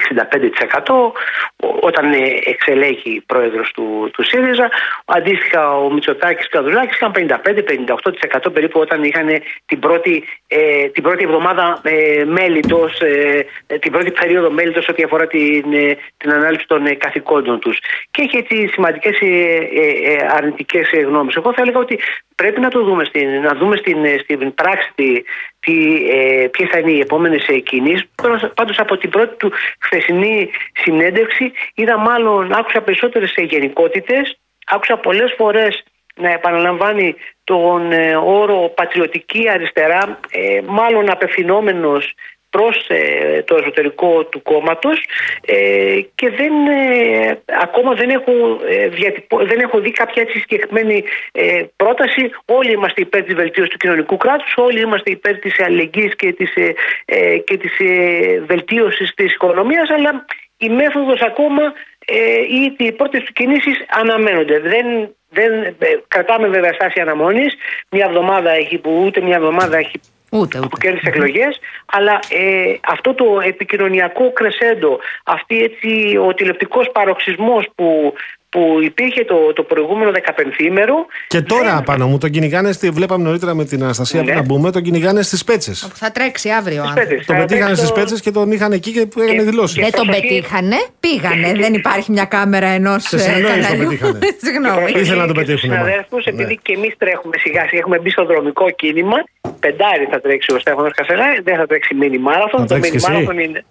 65%, ο- όταν ε, εξελέγει πρόεδρος του, του ΣΥΡΙΖΑ, αντίστοιχα ο Μητσοτάκης και ο Καδουλάκης είχαν 55-58% περίπου όταν είχαν την πρώτη, ε, την πρώτη εβδομάδα ε, μέλητος, ε, ε, την πρώτη περίοδο μέλητος ό,τι αφορά την, ε, την ανάληψη των ε, καθηκόντων τους. Και έχει έτσι σημαντικές ε, ε, ε, αρνητικές ε, γνώμες. Εγώ θα έλεγα ότι πρέπει να το δούμε, στην, να δούμε στην, ε, στην πράξη τι, τι, ε, ποιες θα είναι οι επόμενες ε, κινήσεις. Πάντως- Πάντως από την πρώτη του χθεσινή συνέντευξη είδα μάλλον, άκουσα περισσότερες ε, γενικότητες, άκουσα πολλές φορές να επαναλαμβάνει τον ε, όρο πατριωτική αριστερά, ε, μάλλον απευθυνόμενος προς ε, το εσωτερικό του κόμματος ε, και δεν, ε, ακόμα δεν έχω, ε, διατυπω- δεν έχω δει κάποια έτσι συγκεκριμένη ε, πρόταση. Όλοι είμαστε υπέρ της βελτίωσης του κοινωνικού κράτους, όλοι είμαστε υπέρ της αλληλεγγύης και της, ε, ε, και της ε, βελτίωσης της οικονομίας, αλλά η μέθοδος ακόμα ε, ή οι πρώτες του κινήσεις αναμένονται. Δεν, δεν, ε, κρατάμε βέβαια στάση αναμονής. Μια εβδομάδα έχει που ούτε μια εβδομάδα έχει Ούτε, που ούτε. κέρδισε εκλογές, αλλά ε, αυτό το επικοινωνιακό κρεσέντο, αυτή έτσι ο τηλεπτικός παροξισμός που, που υπήρχε το, το προηγούμενο 15ήμερο. Και τώρα πάνω μου τον κυνηγάνε, στη, βλέπαμε νωρίτερα με την Αναστασία Ναι. που να μπούμε, τον κυνηγάνε στις πέτσες. Θα τρέξει αύριο. Στις αν- πέτες. Τον Θα πετύχανε παίξει στις το- πέτσες και τον είχαν εκεί και που έκανε Και- δηλώσει. Δεν τον προσοχή. πετύχανε, πήγανε. Δεν υπάρχει μια κάμερα ενός Σε συνεννόηση τον πετύχανε. Συγγνώμη. Ήθελα να τον πετύχουν, μα. Συναδέλφου, Ναι. επειδή και εμείς τρέχουμε σιγά σιγά, έχουμε μπει στο δρομικό κίνημα. Πεντάρι θα τρέξει ο Στέφανος Κασελά, δεν θα τρέξει μίνι Θα μάραθον. Το τρέξεις μίνι κι εσύ. μάραθον είναι.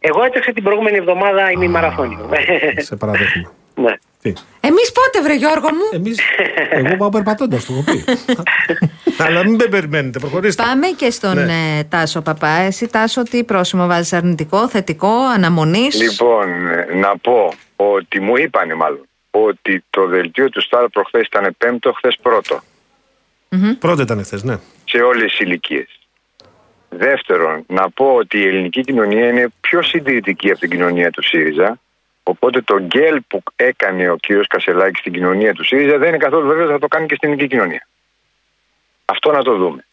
Εγώ έτρεξα την προηγούμενη εβδομάδα η μη μαραθώνιο. Σε παραδέχομαι. Ναι. Τι; Εμείς πότε, βρε Γιώργο μου; Εμείς, εγώ πάω περπατώντας, το έχω πει. Αλλά μην με περιμένετε, προχωρήστε. Πάμε και στον Ναι. ε, Τάσο Παπά. Εσύ, Τάσο, τι πρόσημο βάζεις αρνητικό, θετικό, αναμονής; Λοιπόν, ε, να πω ότι μου είπανε μάλλον ότι το δελτίο του Σταρ προχθές ήταν πέμπτο, χθες πρώτο. Πρώτα ήταν χθε, ναι. σε όλες τις ηλικίες. Δεύτερον, να πω ότι η ελληνική κοινωνία είναι πιο συντηρητική από την κοινωνία του ΣΥΡΙΖΑ. Οπότε το γκέλ που έκανε ο κύριος Κασελάκης στην κοινωνία του ΣΥΡΙΖΑ δεν είναι καθόλου βέβαιος ότι θα το κάνει και στην ελληνική κοινωνία. Αυτό να το δούμε.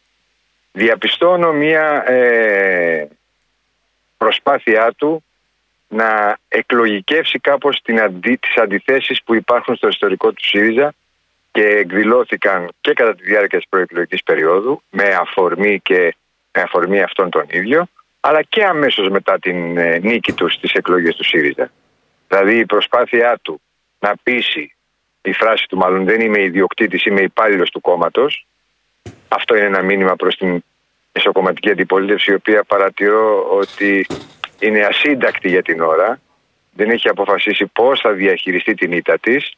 Διαπιστώνω μια ε, προσπάθειά του να εκλογικεύσει κάπως την αντι, τις αντιθέσεις που υπάρχουν στο ιστορικό του ΣΥΡΙΖΑ και εκδηλώθηκαν και κατά τη διάρκεια της προεκλογικής περίοδου με αφορμή και με αφορμή αυτόν τον ίδιο αλλά και αμέσως μετά την ε, νίκη τους στις εκλογές του ΣΥΡΙΖΑ. Δηλαδή η προσπάθειά του να πείσει η φράση του μάλλον δεν είμαι ιδιοκτήτης, είμαι υπάλληλος του κόμματος αυτό είναι ένα μήνυμα προς την εσωκομματική αντιπολίτευση η οποία παρατηρώ ότι είναι ασύντακτη για την ώρα δεν έχει αποφασίσει πώς θα διαχειριστεί την ήττα της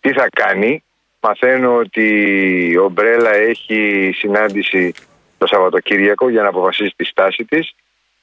τι θα κάνει μαθαίνω ότι ο Μπρέλα έχει συνάντηση το Σαββατοκύριακο για να αποφασίσει τη στάση της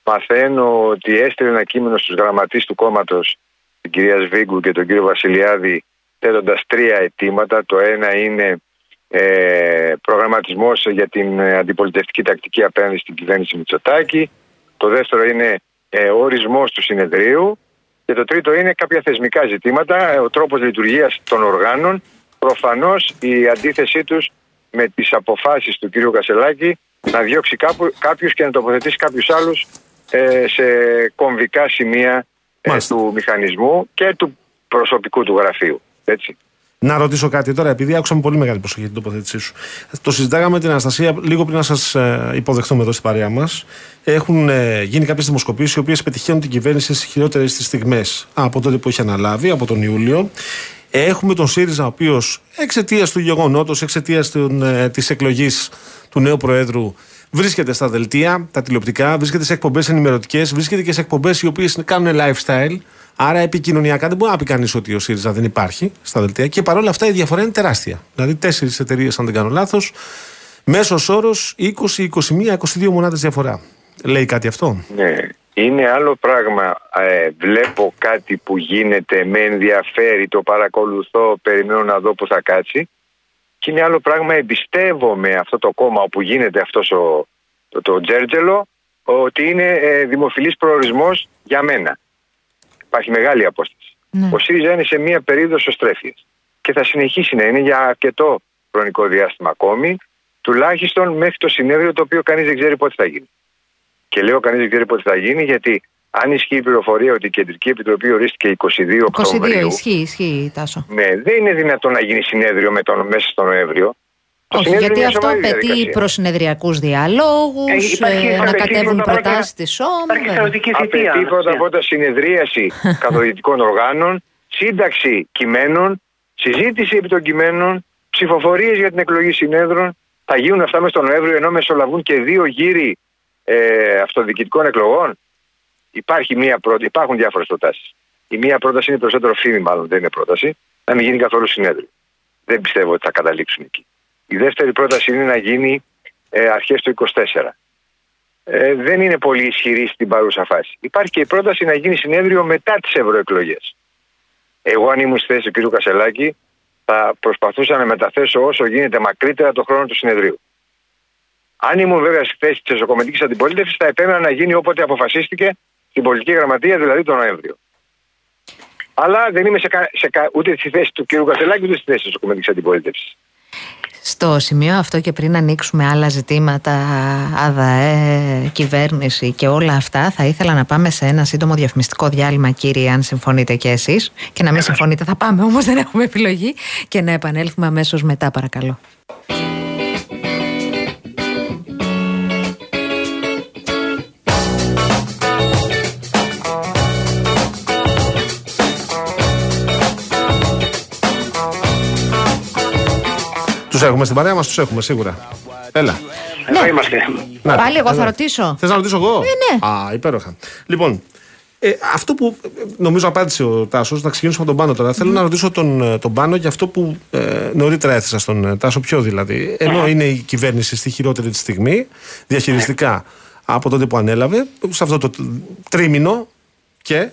μαθαίνω ότι έστειλε ένα κείμενο στους γραμματείς του κόμματος την κυρία Σβίγκου και τον κύριο Βασιλιάδη θέτοντας τρία αιτήματα το ένα είναι ε, προγραμματισμός για την ε, αντιπολιτευτική τακτική απέναντι στην κυβέρνηση Μητσοτάκη. Το δεύτερο είναι ε, ο ορισμός του συνεδρίου. Και το τρίτο είναι κάποια θεσμικά ζητήματα, ε, ο τρόπος λειτουργίας των οργάνων. Προφανώς η αντίθεσή τους με τις αποφάσεις του κ. Κασελάκη να διώξει κάπου, κάποιους και να τοποθετήσει κάποιους άλλους ε, σε κομβικά σημεία ε, Μάλιστα. του μηχανισμού και του προσωπικού του γραφείου. Έτσι. Να ρωτήσω κάτι τώρα, επειδή άκουσα με πολύ μεγάλη προσοχή την τοποθέτησή σου. Το συζητάγαμε με την Αναστασία λίγο πριν να σας υποδεχτούμε εδώ στην παρέα μας. Έχουν ε, γίνει κάποιες δημοσκοπήσεις οι οποίες πετυχαίνουν την κυβέρνηση στις χειρότερες της στιγμές από τότε που έχει αναλάβει, από τον Ιούλιο. Έχουμε τον ΣΥΡΙΖΑ, ο οποίος εξαιτίας του γεγονότος, εξαιτίας ε, της εκλογής του νέου Προέδρου, βρίσκεται στα δελτία, τα τηλεοπτικά, βρίσκεται σε εκπομπές ενημερωτικές, βρίσκεται και σε εκπομπές οι οποίες κάνουν lifestyle. Άρα επικοινωνιακά δεν μπορεί να πει κανείς ότι ο ΣΥΡΙΖΑ δεν υπάρχει στα δελτία. Και παρόλα αυτά η διαφορά είναι τεράστια. Δηλαδή, τέσσερις εταιρείες, αν δεν κάνω λάθος, μέσος όρος 20, 21, 22 μονάδες διαφορά. Λέει κάτι αυτό; Ναι. Είναι άλλο πράγμα. Ε, βλέπω κάτι που γίνεται, με ενδιαφέρει, το παρακολουθώ, περιμένω να δω που θα κάτσει. Και είναι άλλο πράγμα, εμπιστεύομαι αυτό το κόμμα όπου γίνεται αυτός ο, το, το τζέρτζελο, ότι είναι ε, δημοφιλής προορισμός για μένα. Υπάρχει μεγάλη απόσταση. Ναι. Ο ΣΥΡΙΖΑ είναι σε μία περίοδος σωστρέφειας και θα συνεχίσει να είναι για αρκετό χρονικό διάστημα ακόμη, τουλάχιστον μέχρι το συνέδριο το οποίο κανείς δεν ξέρει πότε θα γίνει. Και λέω κανείς δεν ξέρει πότε θα γίνει γιατί αν ισχύει η πληροφορία ότι η Κεντρική Επιτροπή ορίστηκε 22 22, Οκτωβρίου, ισχύει, ισχύει, Τάσο. ναι, δεν είναι δυνατόν να γίνει συνέδριο με τον, μέσα στο Νοέμβριο. Το Όχι, συνέδριο γιατί είναι μια αυτό σοβαρή απαιτεί διαδικασία. προσυνεδριακούς διαλόγους, Ε, υπάρχει- να απαιτεί κατέβουν πρώτα απ' όλα- προτάσει της ΣΟΜ. Υπάρχει βέβαια. στρατιωτική θητεία. Απαιτεί πρώτα απ' όλα συνεδρίαση καθοδητικών οργάνων, σύνταξη κειμένων, συζήτηση επί των κειμένων, ψηφοφορίες για την εκλογή συνέδρων. Θα γίνουν αυτά μέσα τον Νοέμβριο ενώ μεσολαβούν και δύο γύροι ε, αυτοδιοικητικών εκλογών. Υπάρχει μία πρώτη, υπάρχουν διάφορες προτάσεις. Η μία πρόταση είναι περισσότερο φήμη, μάλλον δεν είναι πρόταση, να μην γίνει καθόλου συνέδριο. Δεν πιστεύω ότι θα καταλήξουν εκεί. Η δεύτερη πρόταση είναι να γίνει ε, αρχές του 24 ε, δεν είναι πολύ ισχυρή στην παρούσα φάση. Υπάρχει και η πρόταση να γίνει συνέδριο μετά τις ευρωεκλογές. Εγώ, αν ήμουν στη θέση του κ. Κασελάκη, θα προσπαθούσα να μεταθέσω όσο γίνεται μακρύτερα το χρόνο του συνεδρίου. Αν ήμουν βέβαια στη θέση της εσωκομματικής αντιπολίτευσης, θα επέμενα να γίνει όποτε αποφασίστηκε στην πολιτική γραμματεία, δηλαδή τον Νοέμβριο. Αλλά δεν είμαι σε, κα- σε, κα- ούτε στη θέση του κ. Κασελάκη, ούτε στη θέση της εσωκομματικής αντιπολίτευσης. Στο σημείο αυτό και πριν ανοίξουμε άλλα ζητήματα, ΑΔΑΕ, κυβέρνηση και όλα αυτά, θα ήθελα να πάμε σε ένα σύντομο διαφημιστικό διάλειμμα, κύριε, αν συμφωνείτε και εσείς. Και να μην συμφωνείτε, θα πάμε όμως, δεν έχουμε επιλογή. Και να επανέλθουμε αμέσως μετά, παρακαλώ. Τους έχουμε στην παρέα μας, τους έχουμε σίγουρα. Έλα. Εδώ είμαστε. Να, Πάλι εγώ θα εδώ. ρωτήσω. Θες να ρωτήσω εγώ; Ναι, ναι. Α, υπέροχα. Λοιπόν, Ε, αυτό που ε, νομίζω απάντησε ο Τάσος, να ξεκινήσουμε από τον Πάνο τώρα. Θέλω να ρωτήσω τον, ε, τον Πάνο για αυτό που ε, νωρίτερα έθεσα στον ε, Τάσο, ποιο δηλαδή. Ενώ είναι η κυβέρνηση στη χειρότερη τη στιγμή, διαχειριστικά από τότε που ανέλαβε, σε αυτό το τρίμηνο και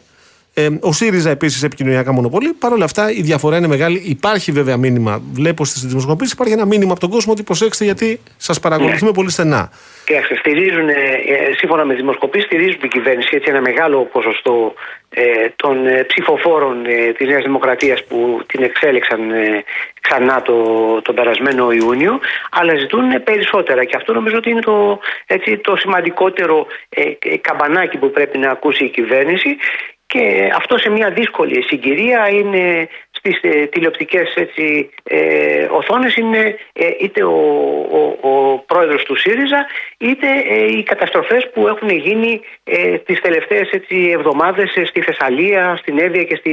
ε, ο ΣΥΡΙΖΑ επίσης επικοινωνιακά μονοπολί. Παρ' όλα αυτά η διαφορά είναι μεγάλη. Υπάρχει βέβαια μήνυμα. Βλέπω στις δημοσκοπήσει υπάρχει ένα μήνυμα από τον κόσμο ότι προσέξτε γιατί σας παρακολουθούμε πολύ στενά. Κοιτάξτε, στηρίζουν, ε, ε, σύμφωνα με δημοσκοπήσεις, στηρίζουν την κυβέρνηση έτσι ένα μεγάλο ποσοστό ε, των ε, ψηφοφόρων ε, της Νέας Δημοκρατίας που την εξέλεξαν ε, ξανά το, τον περασμένο Ιούνιο, αλλά ζητούν περισσότερα και αυτό νομίζω ότι είναι το, έτσι, το σημαντικότερο ε, ε, καμπανάκι που πρέπει να ακούσει η κυβέρνηση και αυτό σε μια δύσκολη συγκυρία είναι στις ε, τηλεοπτικές έτσι, ε, οθόνες είναι ε, είτε ο, ο, ο πρόεδρος του ΣΥΡΙΖΑ είτε ε, οι καταστροφές που έχουν γίνει ε, τις τελευταίες έτσι, εβδομάδες ε, στη Θεσσαλία, στην Εύβοια και στη,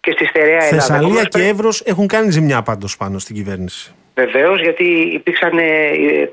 και στη Στερεά Ελλάδα. Θεσσαλία Επομένως, και Εύρο έχουν κάνει ζημιά πάντως πάνω στην κυβέρνηση. Βεβαίως, γιατί υπήρξαν, ε,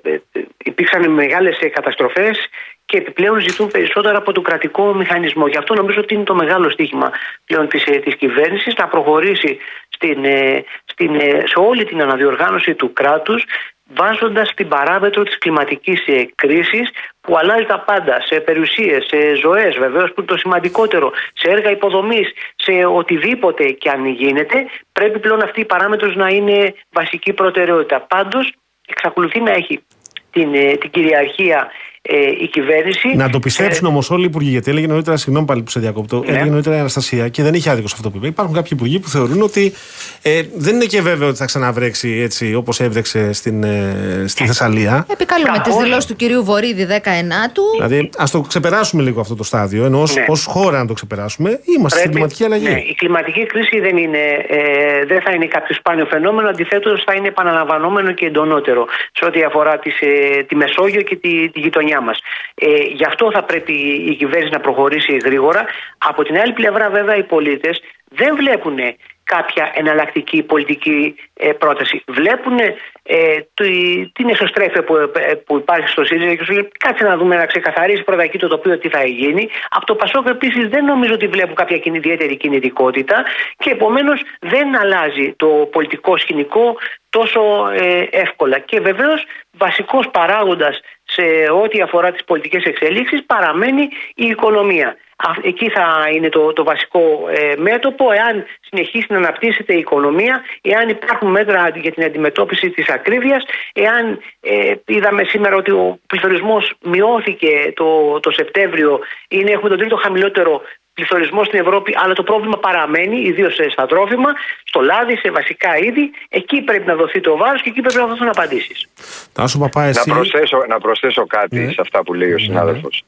ε, υπήρξαν μεγάλες καταστροφές και επιπλέον ζητούν περισσότερα από τον κρατικό μηχανισμό. Γι' αυτό νομίζω ότι είναι το μεγάλο στίχημα πλέον της, ε, της κυβέρνησης να προχωρήσει στην, ε, στην, ε, σε όλη την αναδιοργάνωση του κράτους βάζοντας την παράμετρο της κλιματικής ε, κρίσης που αλλάζει τα πάντα σε περιουσίες, σε ζωές βεβαίως που είναι το σημαντικότερο, σε έργα υποδομής, σε οτιδήποτε και αν γίνεται πρέπει πλέον αυτή η παράμετρος να είναι βασική προτεραιότητα. Πάντως εξακολουθεί να έχει την, ε, την κυριαρχία ε, η κυβέρνηση. Να το πιστέψουν όμως όλοι οι υπουργοί, γιατί έλεγε νωρίτερα, συγγνώμη πάλι που σε διακόπτω, Ναι. έλεγε νωρίτερα η Αναστασία και δεν είχε άδικο σε αυτό που είπε. Υπάρχουν κάποιοι υπουργοί που θεωρούν ότι ε, δεν είναι και βέβαιο ότι θα ξαναβρέξει έτσι όπως έβρεξε στην, ε, στη Θεσσαλία. Επικαλούμε τις Καθόλου. δηλώσεις του κυρίου Βορύδη 19του. Δηλαδή, ας το ξεπεράσουμε λίγο αυτό το στάδιο, ενώ ως Ναι. χώρα να το ξεπεράσουμε, είμαστε στην κλιματική αλλαγή. Ναι, η κλιματική κρίση δεν, είναι, ε, δεν θα είναι κάποιο σπάνιο φαινόμενο, αντιθέτως θα είναι επαναλαμβανόμενο και εντονότερο σε ό,τι αφορά τις, ε, τη Μεσόγειο και τη, τη γειτονιά μας. Ε, γι' αυτό θα πρέπει η κυβέρνηση να προχωρήσει γρήγορα. Από την άλλη πλευρά, βέβαια, οι πολίτες δεν βλέπουν κάποια εναλλακτική πολιτική ε, πρόταση. Βλέπουν ε, τη- την εσωστρέφεια που, ε, που υπάρχει στο ΣΥΡΙΖΑ και σου λέει κάτσε να δούμε να ξεκαθαρίσει πρώτα εκεί το τοπίο τι θα γίνει. Από το ΠΑΣΟΚ επίσης δεν νομίζω ότι βλέπουν κάποια κινη- ιδιαίτερη κινητικότητα και επομένως δεν αλλάζει το πολιτικό σκηνικό τόσο ε, εύκολα. Και βεβαίως βασικός παράγοντας σε ό,τι αφορά τις πολιτικές εξελίξεις παραμένει η οικονομία. Α- Εκεί θα είναι το, το βασικό ε, μέτωπο εάν συνεχίσει να αναπτύσσεται η οικονομία, εάν υπάρχουν μέτρα για την αντιμετώπιση της ακρίβειας, εάν ε, είδαμε σήμερα ότι ο πληθωρισμός μειώθηκε το, το Σεπτέμβριο, είναι, έχουμε τον τρίτο χαμηλότερο πληθωρισμό στην Ευρώπη, αλλά το πρόβλημα παραμένει, ιδίως στα τρόφιμα, στο λάδι, σε βασικά είδη. Εκεί πρέπει να δοθεί το βάρος και εκεί πρέπει να δοθούν απαντήσεις. Τάσο Παπά, εσύ. Να προσθέσω, να προσθέσω κάτι Ναι. σε αυτά που λέει ο συνάδελφος.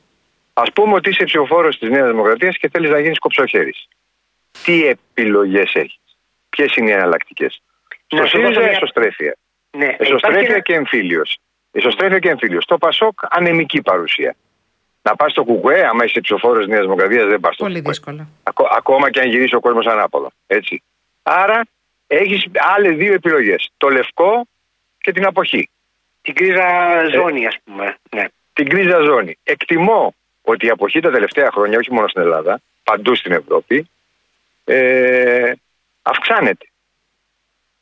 Α πούμε ότι είσαι ψηφοφόρος της Νέας Δημοκρατίας και θέλεις να γίνεις κοψοχέρης. Τι επιλογές έχεις, Ποιες είναι οι εναλλακτικές; Να Στο σου ΣΥΡΙΖΑ δώσω μια- εσωστρέφεια. Ναι, υπάρχει Εσωστρέφεια ένα- και εμφύλιος. Εσωστρέφεια και εμφύλιος. Στο Πασόκ ανεμική παρουσία. Να πας στο Κουκουέ, άμα είσαι ψηφοφόρος της Νέας Δημοκρατίας, δεν πας στο Πολύ Κουκουέ. δύσκολα. Ακό- ακόμα και αν γυρίσει ο κόσμος ανάποδα. Έτσι. Άρα έχεις άλλες δύο επιλογές. Το λευκό και την αποχή. την κρίζα ζώνη, ας πούμε. Ναι. Την κρίζα ζώνη. Εκτιμώ ότι η αποχή τα τελευταία χρόνια, όχι μόνο στην Ελλάδα, παντού στην Ευρώπη, ε, αυξάνεται.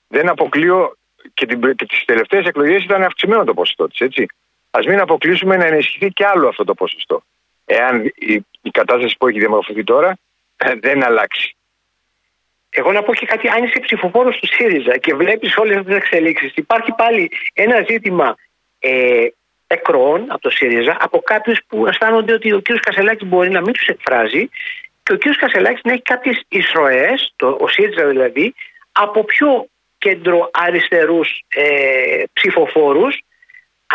Δεν αποκλείω και, την, και τις τελευταίες εκλογές ήταν αυξημένο το ποσοστό της, έτσι. Ας μην αποκλείσουμε να ενισχυθεί κι άλλο αυτό το ποσοστό. Εάν η, η κατάσταση που έχει διαμορφωθεί τώρα ε, δεν αλλάξει. Εγώ να πω και κάτι, αν είσαι ψηφοφόρος του ΣΥΡΙΖΑ και βλέπεις όλες τις εξελίξεις, υπάρχει πάλι ένα ζήτημα ε, εκροών από το ΣΥΡΙΖΑ, από κάποιους που αισθάνονται ότι ο κ. Κασελάκης μπορεί να μην τους εκφράζει και ο κ. Κασελάκης να έχει κάποιες εισρωέ, ο ΣΥΡΙΖΑ δηλαδή, από πιο κέντρο αριστερού ε, ψηφοφόρους.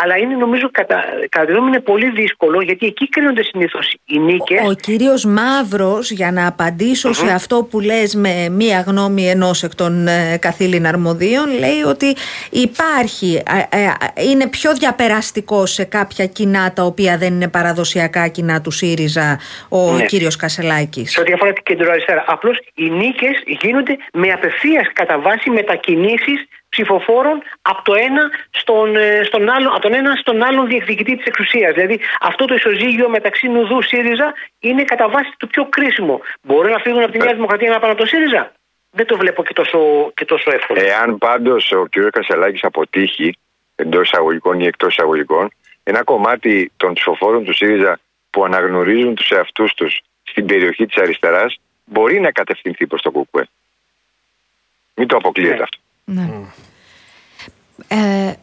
Αλλά είναι νομίζω κατά, κατά τη γνώμη μου είναι πολύ δύσκολο γιατί εκεί κρίνονται συνήθως οι νίκες. Ο κύριος Μαύρος, για να απαντησω σε αυτό που λες με μία γνώμη ενός εκ των ε, καθήλυν αρμοδίων, λέει ότι υπάρχει, ε, ε, είναι πιο διαπεραστικό σε κάποια κοινά τα οποία δεν είναι παραδοσιακά κοινά του ΣΥΡΙΖΑ ο Ναι. κύριος Κασελάκης. σε ό,τι αφορά την κεντροαριστερά. Απλώς οι νίκες γίνονται με απευθείας κατά βάση μετακινήσεις ψηφοφόρων από, το ένα στον, ε, στον άλλο, από τον ένα στον άλλον διεκδικητή της εξουσίας. Δηλαδή αυτό το ισοζύγιο μεταξύ Νουδού ΣΥΡΙΖΑ είναι κατά βάση το πιο κρίσιμο. Μπορούν να φύγουν από τη Νέα Δημοκρατία να πάνε από το ΣΥΡΙΖΑ; Δεν το βλέπω και τόσο, και τόσο εύκολα. Εάν πάντως ο κ. Κασελάκης αποτύχει εντός εισαγωγικών ή εκτός εισαγωγικών, ένα κομμάτι των ψηφοφόρων του ΣΥΡΙΖΑ που αναγνωρίζουν τους εαυτούς τους στην περιοχή της αριστεράς μπορεί να κατευθυνθεί προς το ΚΚΕ. Μην το αποκλείετε Ναι. αυτό. Ναι. Ε,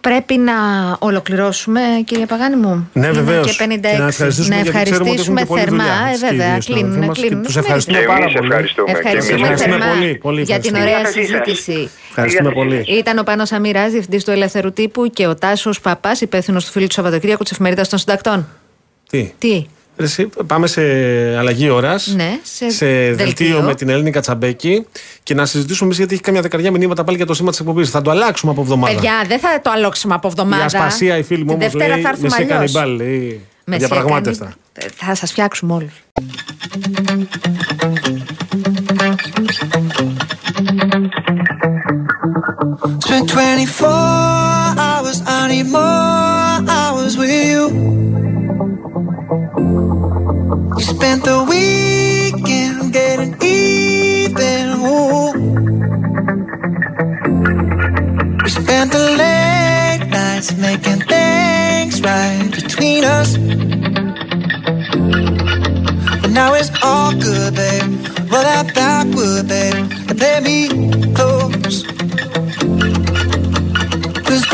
πρέπει να ολοκληρώσουμε, κύριε Παγάνη μου. Ναι, Είναι βεβαίως. Και 56. να ευχαριστήσουμε, να γιατί ξέρουμε ότι έχουν ευχαριστήσουμε και πολλή θερμά. δουλειά Ε, στη βέβαια, συνάδελφοί κλείνουν. μας και κλείνουν. τους Μην ευχαριστούμε Και πάρα εμείς πολύ. ευχαριστούμε. Και εμείς Ευχαριστούμε Ευχαριστούμε θερμά πολύ, πολύ για την ευχαριστούμε. ωραία Γεια σας. συζήτηση. Ευχαριστούμε Γεια σας. πολύ. Ήταν ο Πάνος Αμυράς, διευθυντής του Ελεύθερου Τύπου και ο Τάσος Παπάς, υπεύθυνος του φίλου του Σαββατοκύριακου της Εφημερίδας των Συντακτών. Τι; Τι, Ρε εσύ, πάμε σε αλλαγή ώρας. Ναι, σε δελτίο. δελτίο. με την Έλληνη Κατσαμπέκη και να συζητήσουμε εμείς γιατί έχει καμιά δεκαριά μηνύματα πάλι για το σήμα της εκπομπής. Θα το αλλάξουμε από εβδομάδα. παιδιά, δεν θα το αλλάξουμε από εβδομάδα. Η Ασπασία, η φίλη μου Την όμως Δευτέρα λέει. θα έρθουμε Μεσή αλλιώς. κανιμπάλ, λέει. Μεσή Διαπραγμάτευτα. έκανε- Θα σας φτιάξουμε όλους. Spent 24 hours, I need more You spent the weekend getting even. Ooh. We spent the late nights making things right between us. But now it's all good, babe. Roll that backward, babe, and play me close.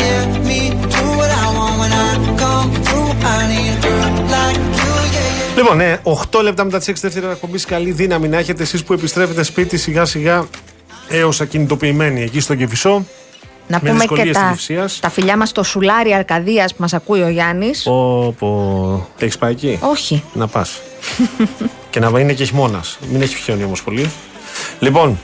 yeah, me do what I want when I come through. I need a girl like you, yeah, yeah. Λοιπόν, ναι, 8 λεπτά μετά τις 6 δεύτερη εκπομπής. Καλή δύναμη να έχετε εσείς που επιστρέφετε σπίτι σιγά σιγά έως ακινητοποιημένοι εκεί στο Κεφισό. Να Με πούμε και δυσκολίες τα, Κυφσίας. τα φιλιά μας στο σουλάρι Αρκαδίας που μας ακούει ο Γιάννης. Όπω. Έχεις πάει εκεί; Όχι. Να πας. και να είναι και χειμώνας. Μην έχει χιόνι όμως πολύ. Λοιπόν,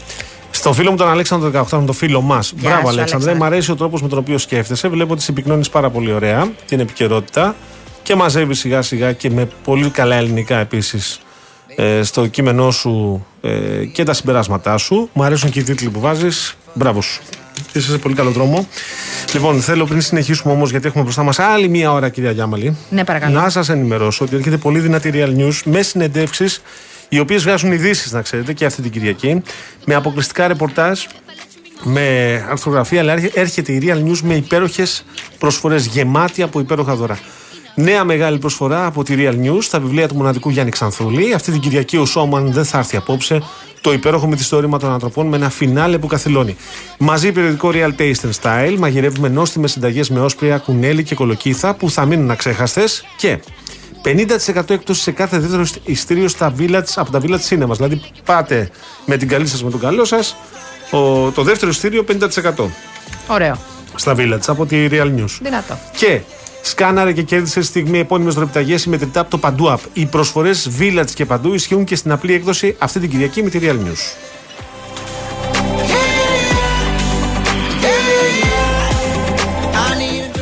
στο φίλο μου τον Αλέξανδρο 18, τον φίλο μας. Μπράβο, σου, Αλέξανδρε. Αλέξανδρε. Μ' αρέσει ο τρόπος με τον οποίο σκέφτεσαι. Βλέπω ότι συμπυκνώνεις πάρα πολύ ωραία την επικαιρότητα και μαζεύεις σιγά σιγά και με πολύ καλά ελληνικά επίσης ε, στο κείμενό σου ε, και τα συμπεράσματά σου. Μου αρέσουν και οι τίτλοι που βάζεις. Μπράβο σου. Είσαι σε πολύ καλό δρόμο. Λοιπόν, θέλω πριν συνεχίσουμε όμως, γιατί έχουμε μπροστά μας άλλη μία ώρα, κυρία Γιάμαλη. Ναι, παρακαλώ. Να σας ενημερώσω ότι έρχεται πολύ δυνατή Real News με συνεντεύξεις, οι οποίες βγάζουν ειδήσεις, να ξέρετε, και αυτή την Κυριακή, με αποκλειστικά ρεπορτάζ, με αρθρογραφία, αλλά έρχε- έρχεται η Real News με υπέροχες προσφορές, γεμάτη από υπέροχα δώρα. Νέα μεγάλη προσφορά από τη Real News στα βιβλία του μοναδικού Γιάννη Ξανθούλη. Αυτή την Κυριακή ο Σόμαν δεν θα έρθει απόψε. Το υπέροχο μυθιστόρημα των ανθρωπών με ένα φινάλε που καθυλώνει. Μαζί περιοδικό Real Taste and Style μαγειρεύουμε νόστιμες συνταγές με όσπρια, κουνέλι και κολοκύθα που θα μείνουν αξέχαστε και 50% έκπτωση σε κάθε δεύτερο ειστήριο στα village, από τα village cinema. Δηλαδή πάτε με την καλή σας, με τον καλό σας, το δεύτερο ειστήριο 50% Ωραίο. στα village από τη Real News. Δυνατό. Και σκάναρε και κέρδισε στιγμή επώνυμες δωρεπιταγές ή μετρητά από το Παντού App. Οι προσφορές Village και Παντού ισχύουν και στην απλή έκδοση αυτή την Κυριακή με τη Real News.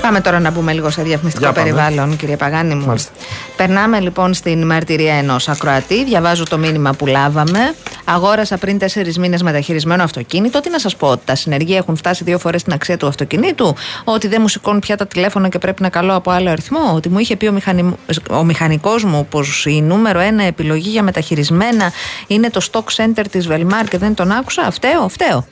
Πάμε τώρα να μπούμε λίγο σε διαφημιστικό Για πάμε. περιβάλλον, κύριε Παγάνη μου. Μάλιστα. Περνάμε λοιπόν στην μαρτυρία ενός ακροατή. Διαβάζω το μήνυμα που λάβαμε Αγόρασα πριν τέσσερις μήνες μεταχειρισμένο αυτοκίνητο. Τι να σας πω, ότι τα συνεργεία έχουν φτάσει δύο φορές την αξία του αυτοκινήτου. Ότι δεν μου σηκώνουν πια τα τηλέφωνα και πρέπει να καλώ από άλλο αριθμό. Ότι μου είχε πει ο, μηχανη... ο μηχανικός μου πως η νούμερο ένα επιλογή για μεταχειρισμένα είναι το stock center της Velmar και δεν τον άκουσα. Φταίω, φταίω.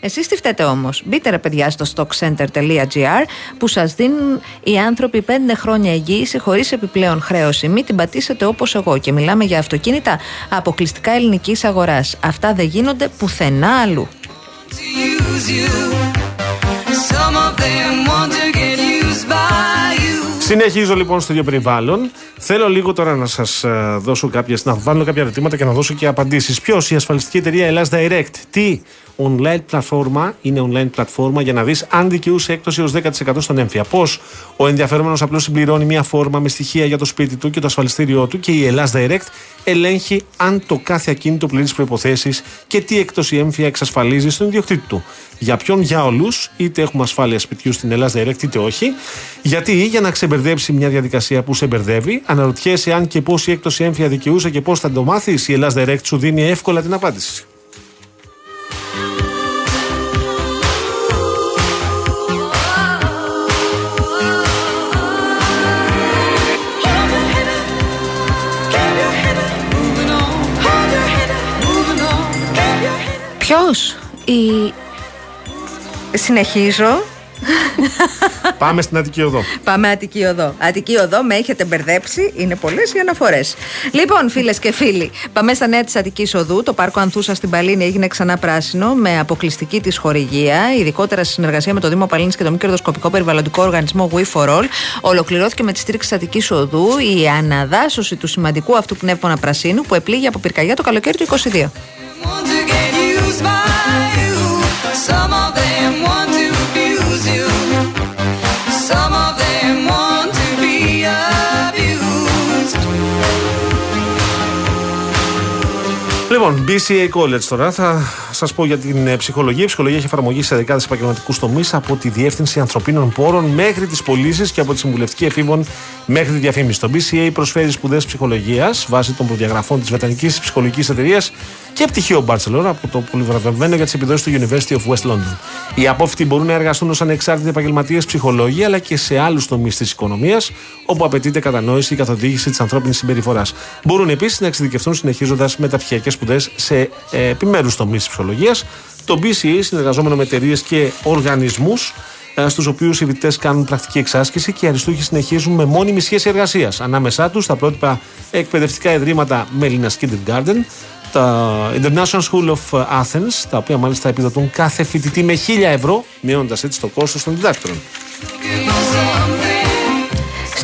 Εσείς τι φταίτε όμως; Μπείτε ρε παιδιά στο stockcenter.gr που σας δίνουν οι άνθρωποι 5 χρόνια εγγύηση χωρίς επιπλέον χρέωση. Μην την πατήσετε όπως εγώ. Και μιλάμε για αυτοκίνητα αποκλειστικά ελληνικής αγοράς. Αυτά δεν γίνονται πουθενά αλλού. Συνεχίζω λοιπόν στο ίδιο περιβάλλον. Θέλω λίγο τώρα να σας δώσω κάποιες, να βάλω κάποια ερωτήματα και να δώσω και απαντήσεις. Ποιος, η ασφαλιστική εταιρεία Ελλάς Direct, τι online πλατφόρμα, είναι online πλατφόρμα για να δεις αν δικαιούσε έκπτωση έως 10% στον έμφυα. Πώς; Ο ενδιαφερόμενο απλώς συμπληρώνει μια φόρμα με στοιχεία για το σπίτι του και το ασφαλιστήριό του και η Ελλάς Direct ελέγχει αν το κάθε ακίνητο πληρεί τι προποθέσει και τι έκπτωση έμφυα εξασφαλίζει στον ιδιοκτήτη του. Για ποιον, για όλους, είτε έχουμε ασφάλεια σπιτιού στην Ελλάς Direct είτε όχι. Γιατί; Για να ξεμπερδέψει μια διαδικασία που σε μπερδεύει, αναρωτιέσαι αν και πώς η έκπτωση έμφυα δικαιούσε και πώς θα το μάθεις, η Ελλάς Direct σου δίνει εύκολα την απάντηση. Ποιος; Η... Συνεχίζω. Πάμε στην Αττική Οδό. Πάμε Αττική Οδό. Αττική Οδό, με έχετε μπερδέψει. Είναι πολλές οι αναφορές. Λοιπόν, φίλες και φίλοι, πάμε στα νέα της Αττικής Οδού. Το πάρκο Ανθούσα στην Παλίνη έγινε ξανά πράσινο με αποκλειστική της χορηγία, ειδικότερα σε συνεργασία με το Δήμο Παλίνης και το μη κερδοσκοπικό περιβαλλοντικό οργανισμό We for All. Ολοκληρώθηκε με τη στήριξη της Αττικής Οδού η αναδάσωση του σημαντικού αυτού πνεύμονα πρασίνου που επλήγει από πυρκαγιά το καλοκαίρι του 2022. Some of them Λοιπόν, BCA College τώρα. Θα σας πω για την ε, ψυχολογία. Η ψυχολογία έχει εφαρμογή σε δεκάδες επαγγελματικούς τομείς από τη διεύθυνση ανθρωπίνων πόρων μέχρι τις πωλήσεις και από τη συμβουλευτική εφήβων μέχρι τη διαφήμιση. Το BCA προσφέρει σπουδές ψυχολογίας βάσει των προδιαγραφών της Βρετανικής Ψυχολογικής Εταιρείας και πτυχίο Barcelona από το πολυβραβευμένο για τις επιδόσεις του University of West London. Οι απόφοιτοι μπορούν να εργαστούν ως ανεξάρτητοι επαγγελματίες ψυχολόγοι αλλά και σε άλλους τομείς της οικονομίας όπου απαιτείται κατανόηση ή καθοδήγηση της ανθρώπινης συμπεριφοράς. Μπορούν επίσης να εξειδικευτούν συνεχίζοντας μεταπτυχιακές σπουδέ σε ε, επιμέρους τομείς της ψυχολογίας. Το BCA συνεργαζόμενο με εταιρείες και οργανισμούς ε, στους οποίους οι φοιτητές κάνουν πρακτική εξάσκηση και οι αριστούχοι συνεχίζουν με μόνιμη σχέση εργασίας. Ανάμεσά τους τα πρότυπα εκπαιδευτικά ιδρύματα Μελίνα Kindergarten, τα International School of Athens, τα οποία μάλιστα επιδοτούν κάθε φοιτητή με 1000 ευρώ, μειώνοντας έτσι το κόστος των διδάκτρων.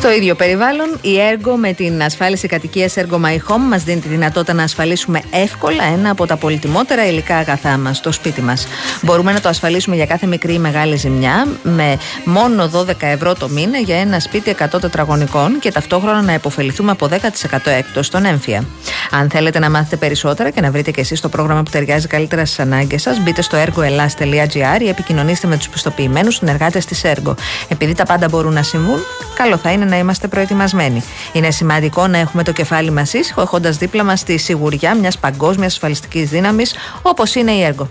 Στο ίδιο περιβάλλον, η έργο με την ασφάλιση κατοικίας Ergo My Home μας δίνει τη δυνατότητα να ασφαλίσουμε εύκολα ένα από τα πολυτιμότερα υλικά αγαθά μας, το σπίτι μας. Μπορούμε να το ασφαλίσουμε για κάθε μικρή ή μεγάλη ζημιά με μόνο 12 ευρώ το μήνα για ένα σπίτι 100 τετραγωνικών και ταυτόχρονα να υποφεληθούμε από 10% έκτο στον έμφυα. Αν θέλετε να μάθετε περισσότερα και να βρείτε και εσείς το πρόγραμμα που ταιριάζει καλύτερα στις ανάγκες σας, μπείτε στο ergoelas.gr ή επικοινωνήστε με τους πιστοποιημένους συνεργάτες της Ergo. Επειδή τα πάντα μπορούν να συμβούν, καλό θα είναι να είμαστε προετοιμασμένοι. Είναι σημαντικό να έχουμε το κεφάλι μας ήσυχο, έχοντας δίπλα μας τη σιγουριά μιας παγκόσμιας ασφαλιστικής δύναμης όπως είναι η έργο.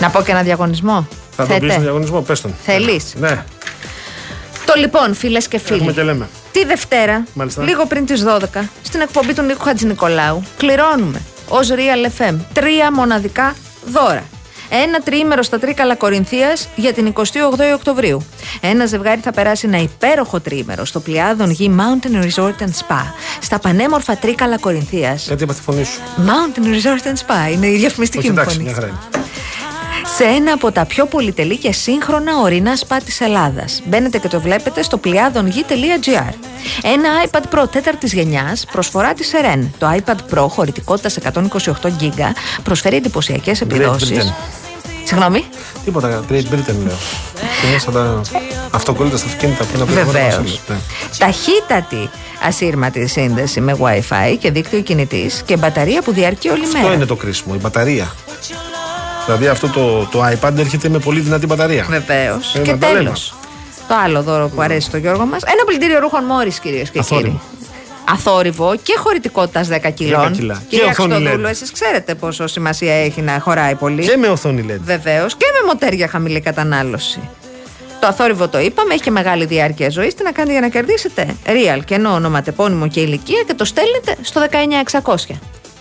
Να πω και ένα διαγωνισμό. Θα τον πει στον διαγωνισμό, πες τον. Θέλεις; Ναι. Το λοιπόν, φίλες και φίλοι. Έχουμε και λέμε. Τη Δευτέρα, Μάλιστα. λίγο πριν τις 12, στην εκπομπή του Νίκου Χατζηνικολάου, κληρώνουμε ως Real FM τρία μοναδικά δώρα. Ένα τριήμερο στα Τρίκαλα Κορινθίας για την 28η Οκτωβρίου. Ένα ζευγάρι θα περάσει ένα υπέροχο τριήμερο στο πλοιάδον γη Mountain Resort and Spa στα πανέμορφα Τρίκαλα Κορινθίας. Γιατί είπα τη φωνή σου. Mountain Resort and Spa είναι η διαφημιστική Όχι, μου εντάξει, φωνή. Μια χαρά είναι. Σε ένα από τα πιο πολυτελή και σύγχρονα ορεινά σπα της Ελλάδας. Μπαίνετε και το βλέπετε στο πλοιάδονγη.gr. Ένα iPad Pro τέταρτης γενιάς προσφορά της Seren. Το iPad Pro χωρητικότητας 128 GB προσφέρει εντυπωσιακές επιδόσεις. Britain. Συγγνώμη; Τίποτα, Great Britain λέω. Είναι σαν τα αυτοκόλλητα στα αυτοκίνητα που είναι από την Βεβαίως. χώρα μας, ναι. Ταχύτατη ασύρματη σύνδεση με WiFi και δίκτυο κινητής και μπαταρία που διαρκεί όλη Αυτό μέρα. είναι το κρίσιμο, η μπαταρία. Δηλαδή αυτό το, το iPad έρχεται με πολύ δυνατή μπαταρία. Βεβαίως. Ε, Και να τα λέμε. τέλος. Το άλλο δώρο που αρέσει στο Γιώργο μας. Ένα πλυντήριο ρούχων Μόρις, κυρίες και Αθόρυβο. κύριοι. αθόρυβο και χωρητικότητας 10 κιλών. 10 κιλά. Και Κυρία οθόνη Χριστοδούλου, LED. εσείς ξέρετε πόσο σημασία έχει να χωράει πολύ. Και με οθόνη LED. Βεβαίως και με μοτέρια χαμηλή κατανάλωση. Το αθόρυβο το είπαμε, έχει και μεγάλη διάρκεια ζωής. Τι να κάνετε για να κερδίσετε; Real, κενό, ονοματεπώνυμο και ηλικία και το στέλνετε στο 19600.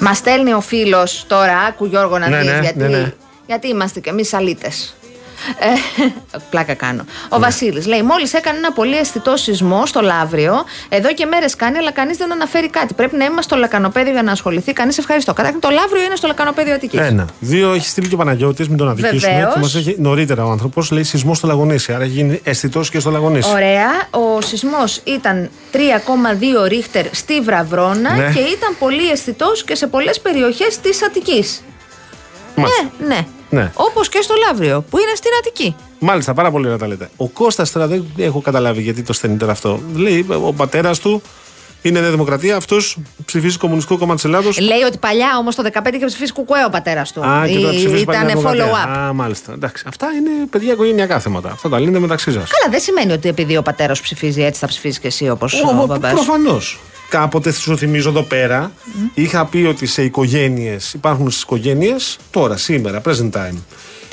Μας στέλνει ο φίλος τώρα, άκου Γιώργο να Ναι, δεις, ναι, γιατί, ναι, ναι. γιατί είμαστε κι εμείς αλήτες. Ε, πλάκα κάνω. Ο Βασίλης λέει: Μόλις έκανε ένα πολύ αισθητό σεισμό στο Λαύριο. Εδώ και μέρες κάνει, αλλά κανείς δεν αναφέρει κάτι. Πρέπει να είμαστε στο λακανοπέδιο για να ασχοληθεί. Κανείς ευχαριστώ. Καταρχήν το Λαύριο είναι στο λακανοπέδιο Αττικής. Ένα. Δύο, έχει στείλει και ο Παναγιώτης, μην τον αδικήσουμε. Βεβαίως. Και μας έχει νωρίτερα ο άνθρωπος, λέει σεισμός στο Λαγονίσι. Άρα έχει γίνει αισθητός και στο Λαγονίσι. Ωραία. Ο σεισμός ήταν 3,2 ρίχτερ στη Βραβρώνα Ναι. και ήταν πολύ αισθητός και σε πολλές περιοχές της Αττικής. Μάλιστα. Ναι, ναι. Ναι. Όπως και στο Λαύριο που είναι στην Αττική. Μάλιστα, πάρα πολύ ωραία τα λέτε. Ο Κώστας τώρα δεν έχω καταλάβει γιατί το στέλνει τώρα αυτό. Λέει ο πατέρας του είναι Νέα Δημοκρατία, αυτός ψηφίζει Κομμουνιστικό Κόμμα της Ελλάδος. Λέει ότι παλιά όμως το 15 είχε ψηφίσει κουκουέ ο πατέρας του. Α, και τώρα Ή- ψηφίζει πάλι Νέα Ήταν Δημοκρατία. follow-up. Α, μάλιστα. Εντάξει. Αυτά είναι παιδιά οικογενειακά θέματα. Αυτά τα λύνετε μεταξύ σας. Καλά, δεν σημαίνει ότι επειδή ο πατέρας σου ψηφίζει έτσι θα ψηφίσεις και εσύ όπως ο μπαμπάς σου. Προφανώς. Κάποτε σου θυμίζω εδώ πέρα, είχα πει ότι σε οικογένειες, υπάρχουν στις οικογένειες, τώρα, σήμερα, present time,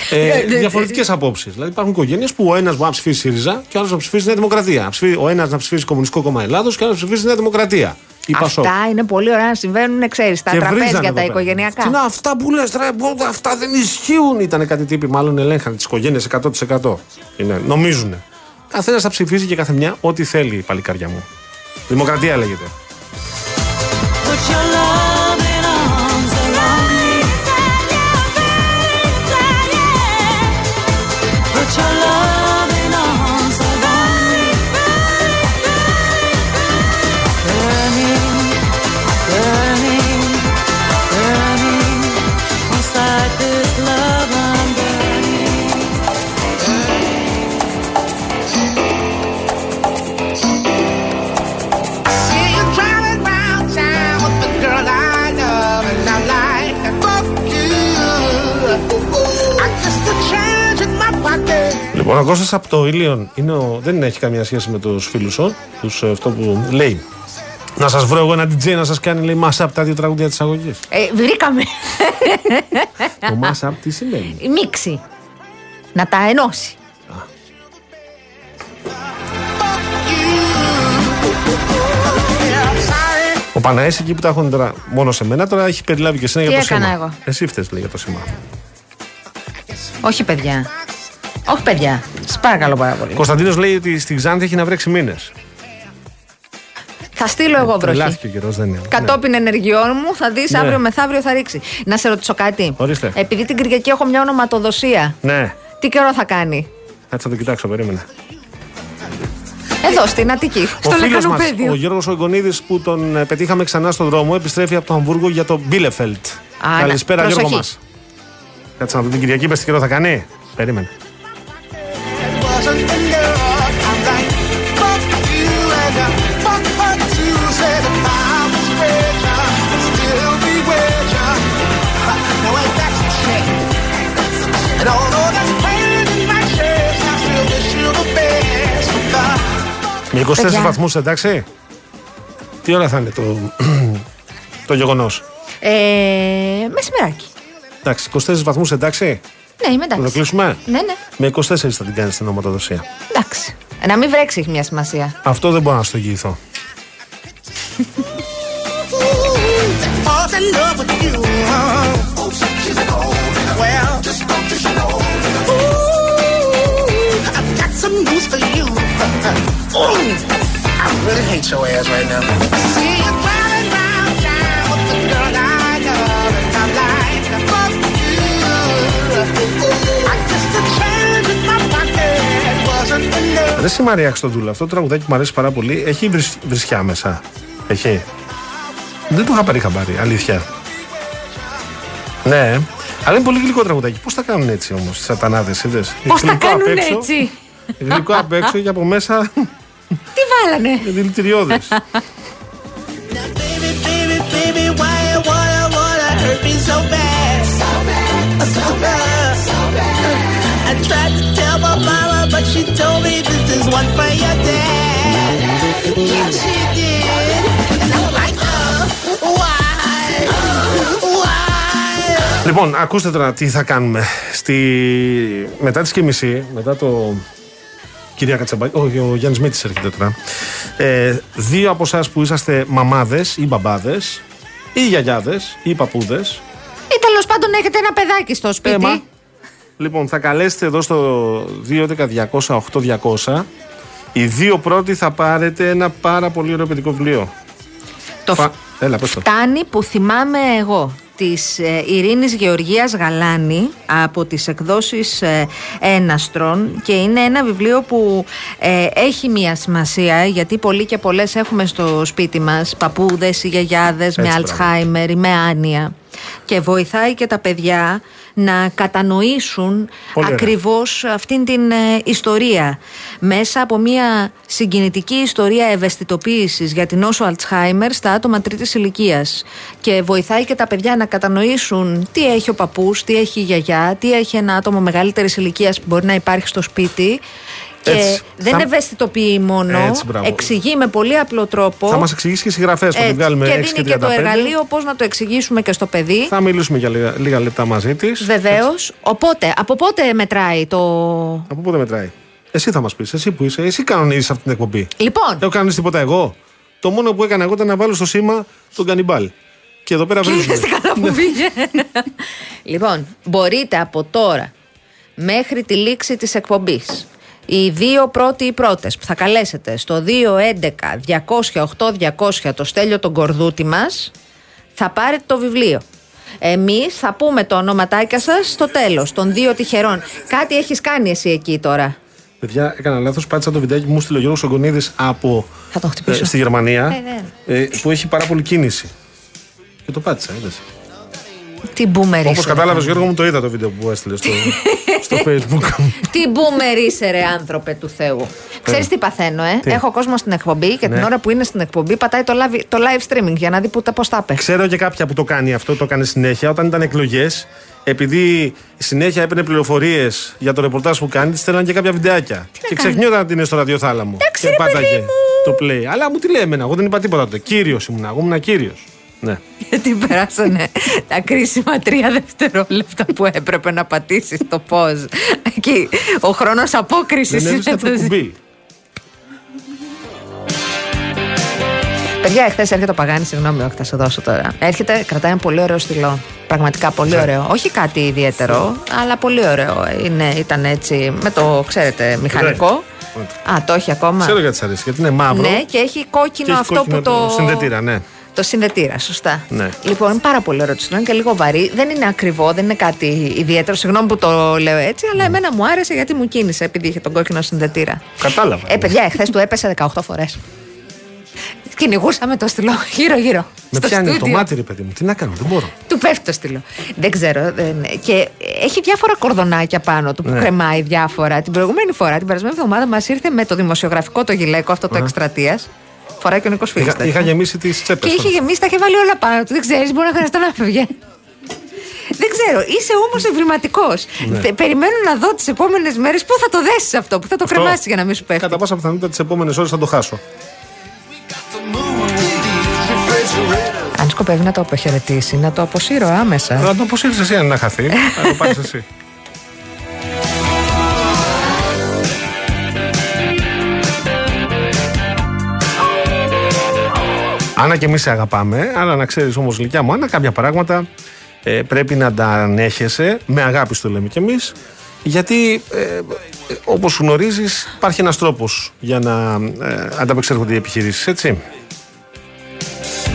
ε, διαφορετικές απόψεις. Δηλαδή υπάρχουν οικογένειες που ο ένας μπορεί να ψηφίσει ΣΥΡΙΖΑ και ο άλλος να ψηφίσει Νέα Δημοκρατία. Ψηφί- Ο ένας να ψηφίσει Κομμουνιστικό Κόμμα Ελλάδος και ο άλλος να ψηφίσει Νέα Δημοκρατία. Ή Πασόκ. Αυτά είναι πολύ ωραία να συμβαίνουν, ξέρεις, στα Και βρίζανε τραπέζια εδώ τα πέρα. οικογενειακά. Τι να, αυτά που λες, αυτά δεν ισχύουν. Ήταν κάτι τύποι, μάλλον ελέγχαν τις οικογένειες 100%. Είναι, νομίζουν. Καθένας θα ψηφίζει και κάθε μια ό,τι θέλει, παλικάρια μου. Δημοκρατία λέγεται. your pocket. Λοιπόν, ο Κώστας από το Ήλιον είναι ο, δεν έχει καμία σχέση με τους φίλους σου. Τους, ε, αυτό που λέει. Να σας βρω εγώ ένα DJ να σας κάνει λέει mashup τα δύο τραγούδια της αγωγής. Ε, βρήκαμε. το mashup τι σημαίνει; Η μίξη. Να τα ενώσει. Ο Παναές εκεί που τα έχουν τώρα μόνο σε μένα τώρα έχει περιλάβει και εσένα Τι για το έκανα σήμα. εγώ; Εσύ φταίς λέει για το σήμα. Όχι, παιδιά. Όχι, παιδιά. Σα παρακαλώ πάρα πολύ. Κωνσταντίνος λέει ότι στη Ξάνθη έχει να βρέξει μήνες. Θα στείλω εγώ βροχή. Τρελάθηκε ο καιρός δεν είναι. Κατόπιν ενεργειών μου θα δεις Ναι. αύριο μεθαύριο θα ρίξει. Να σε ρωτήσω κάτι. Ορίστε. Επειδή την Κυριακή έχω μια ονοματοδοσία. Ναι. ναι. Τι καιρό θα κάνει; Κάτσε να το κοιτάξω, περίμενε. Εδώ στην Αττική. Ο στο φίλος μας, Λεκανοπέδιο. ο Γιώργος Ογκονίδης που τον ε, πετύχαμε ξανά στον δρόμο, επιστρέφει από το Αμβούργο για το Μπίλεφελτ. Α, να- Καλησπέρα Γιώργο προσοχή. μας. Κάτσε να δω την Κυριακή, πες τι καιρό θα κάνει. Περίμενε. Με 24 Παιδιά. βαθμούς εντάξει. Τι ώρα θα είναι το, το γεγονός; Ε, μεσημεράκι. Εντάξει, 24 βαθμούς εντάξει. Ναι, είμαι Να το εντάξει. κλείσουμε; Ναι, ναι. Με 24 θα την κάνεις την ονοματοδοσία. Εντάξει. Ε, Να μην βρέξει έχει μια σημασία. Αυτό δεν μπορώ να σου το εγγυηθώ. I really hate your ass right now. See you driving round town with the girl I love, and I'm like, fuck you. I guess the change in my pocket wasn't enough. Ρε εσύ Μαρία Χριστοδούλα, αυτό το τραγουδάκι που μου αρέσει πάρα πολύ έχει βρυσ- βρισιά μέσα. Έχει. Δεν το είχα πάρει χαμπάρι, αλήθεια. Ναι, αλλά είναι πολύ γλυκό τραγουδάκι. Πώς τα κάνουν έτσι όμως, τι σατανάδες, είδες; Πώς τα κάνουν έτσι; Γλυκό απ' έξω και από μέσα. Τι βάλανε; Δηλητηριώδες. Λοιπόν, ακούστε τώρα τι θα κάνουμε. Στη... Μετά τις και μισή, μετά το Κυρία Κατσαμπάκη, όχι, ο Γιάννης Μίτη έρχεται τώρα. Ε, δύο από εσάς που είσαστε μαμάδες ή μπαμπάδες ή γιαγιάδες ή παππούδες. Ή τέλος πάντων έχετε ένα παιδάκι στο σπίτι. Έμα. Λοιπόν, θα καλέσετε εδώ στο 211-200-8200. Οι δύο πρώτοι θα πάρετε ένα πάρα πολύ ωραίο παιδικό βιβλίο. Το Φα- Έλα, πες το. φτάνει που θυμάμαι εγώ της ε, Ειρήνης Γεωργίας Γαλάνη από τις εκδόσεις ε, Έναστρον και είναι ένα βιβλίο που ε, έχει μια σημασία γιατί πολλοί και πολλές έχουμε στο σπίτι μας παππούδες ή γιαγιάδες με Έτσι, Αλτσχάιμερ ή με άνοια. Και βοηθάει και τα παιδιά να κατανοήσουν Πολύ ωραία. ακριβώς αυτήν την ε, ιστορία μέσα από μια συγκινητική ιστορία ευαισθητοποίησης για την νόσο Αλτσχάιμερ στα άτομα τρίτης ηλικίας και βοηθάει και τα παιδιά να κατανοήσουν τι έχει ο παππούς, τι έχει η γιαγιά, τι έχει ένα άτομο μεγαλύτερης ηλικίας που μπορεί να υπάρχει στο σπίτι και Έτσι. δεν Θα- ευαισθητοποιεί μόνο, Έτσι, μπράβο. εξηγεί με πολύ απλό τρόπο Θα μας εξηγήσει και συγγραφές που έτσι, την βγάλουμε και 6 δίνει και και το 35. εργαλείο πώς να το εξηγήσουμε και στο παιδί. Θα μιλήσουμε για λίγα, λίγα λεπτά μαζί της. Βεβαίως. Οπότε, από πότε μετράει το. Από πότε μετράει; Εσύ θα μας πεις, εσύ που είσαι, εσύ κανονίζεις αυτή την εκπομπή. Λοιπόν, Έχω κάνει τίποτα εγώ; Το μόνο που έκανα εγώ ήταν να βάλω στο σήμα τον κανιμπάλ. Και εδώ πέρα Είδες βρίσκουμε. τι καλά που πήγε. λοιπόν, μπορείτε από τώρα μέχρι τη λήξη της εκπομπής οι δύο πρώτοι ή πρώτες που θα καλέσετε στο 211-200-8200 το στέλιο τον κορδούτη μας θα πάρετε το βιβλίο. Εμείς θα πούμε το ονοματάκια σας στο τέλος των δύο τυχερών. Κάτι έχεις κάνει εσύ εκεί τώρα; Παιδιά, έκανα λάθος. Πάτησα το βιντεάκι που μου στείλε ο Γιώργο Ογκονίδης από. Θα τον χτυπήσω. ε, στη Γερμανία. Ε, ε, που έχει πάρα πολύ κίνηση. Και το πάτησα, είδες. Τι μπούμερ Όπως είσαι, κατάλαβες, ρε. Γιώργο μου, το είδα το βίντεο που έστειλες στο, στο Facebook. Τι μπούμερ είσαι, ρε άνθρωπε του Θεού. Ξέρεις τι παθαίνω, ε; Τι; Έχω κόσμο στην εκπομπή και Ναι. την ώρα που είναι στην εκπομπή πατάει το live, το live streaming για να δει που τα πώς τα είπε. Ξέρω και κάποια που το κάνει αυτό, το έκανε συνέχεια. Όταν ήταν εκλογές, επειδή συνέχεια έπαιρνε πληροφορίες για το ρεπορτάζ που κάνει, της στέλναν και κάποια βιντεάκια. και ξεχνιόταν ότι είναι στο ραδιοθάλαμο. Εντάξει, και ρε, πάταγε παιδί μου. το play. Αλλά μου τι λέει εμένα, εγώ δεν είπα τίποτα τότε. Κύριος ήμουν, εγώ ήμουν κύριος. Ναι. Γιατί περάσανε τα κρίσιμα τρία δευτερόλεπτα που έπρεπε να πατήσεις το πώς. Εκεί ο χρόνος απόκρισης δεν έβρισκα το κουμπί. Παιδιά, εχθές έρχεται ο Παγάνης, συγγνώμη, όχι, θα σε δώσω τώρα. Έρχεται, κρατάει ένα πολύ ωραίο στυλό. Πραγματικά Ναι. πολύ ωραίο. Όχι κάτι ιδιαίτερο, αλλά πολύ ωραίο. Είναι, ήταν έτσι με το, ξέρετε, μηχανικό. Α, το έχει ακόμα. Ξέρω γιατί σ' αρέσει, γιατί είναι μαύρο. Ναι, και έχει κόκκινο και έχει αυτό κόκκινο που το. Συνδετήρα, ναι. Το συνδετήρα, σωστά. Ναι. Λοιπόν, είναι πάρα πολύ ωραίο το στυλό, είναι και λίγο βαρύ. Δεν είναι ακριβό, δεν είναι κάτι ιδιαίτερο. Συγγνώμη που το λέω έτσι, Ναι. αλλά εμένα μου άρεσε γιατί μου κίνησε επειδή είχε τον κόκκινο συνδετήρα. Κατάλαβα. Ε, παιδιά, εχθές του έπεσε 18 φορές. Κυνηγούσαμε το στυλό γύρω-γύρω. Με στο πιάνει το στούντιο. μάτι, ρε παιδί μου. Τι να κάνω, δεν μπορώ. Του πέφτει το στυλό. Δεν ξέρω. Δεν... Και έχει διάφορα κορδονάκια πάνω του που Ναι. κρεμάει διάφορα. Την προηγούμενη φορά, την περασμένη εβδομάδα, μας ήρθε με το δημοσιογραφικό το γυλαίκο αυτό το εκστρατείας. Φοράει και ο Νίκος Φίλης. Είχα, είχα γεμίσει τις τσέπες. Και είχε γεμίσει, τα είχε βάλει όλα πάνω του. Δεν ξέρεις, μπορεί να χρειαστεί να φεύγει. Δεν ξέρω, είσαι όμως ευρηματικό. Ναι. Περιμένω να δω τις επόμενες μέρες πού θα το δέσεις αυτό, πού θα το κρεμάσεις για να μην σου πέφτει. Κατά πάσα πιθανότητα τις επόμενες ώρες θα το χάσω. Αν σκοπεύει να το αποχαιρετήσει, να το αποσύρω άμεσα. Να το αποσύρεις εσύ αν να χαθεί. Να το πάρεις εσύ. Άννα και εμείς σε αγαπάμε, αλλά να ξέρεις όμως, Λυκιά μου, Άννα, κάποια πράγματα ε, πρέπει να τα ανέχεσαι. Με αγάπη στο λέμε κι εμείς. Γιατί, ε, ε, όπως γνωρίζεις, υπάρχει ένας τρόπος για να ε, ανταπεξέρχονται οι επιχειρήσεις, έτσι.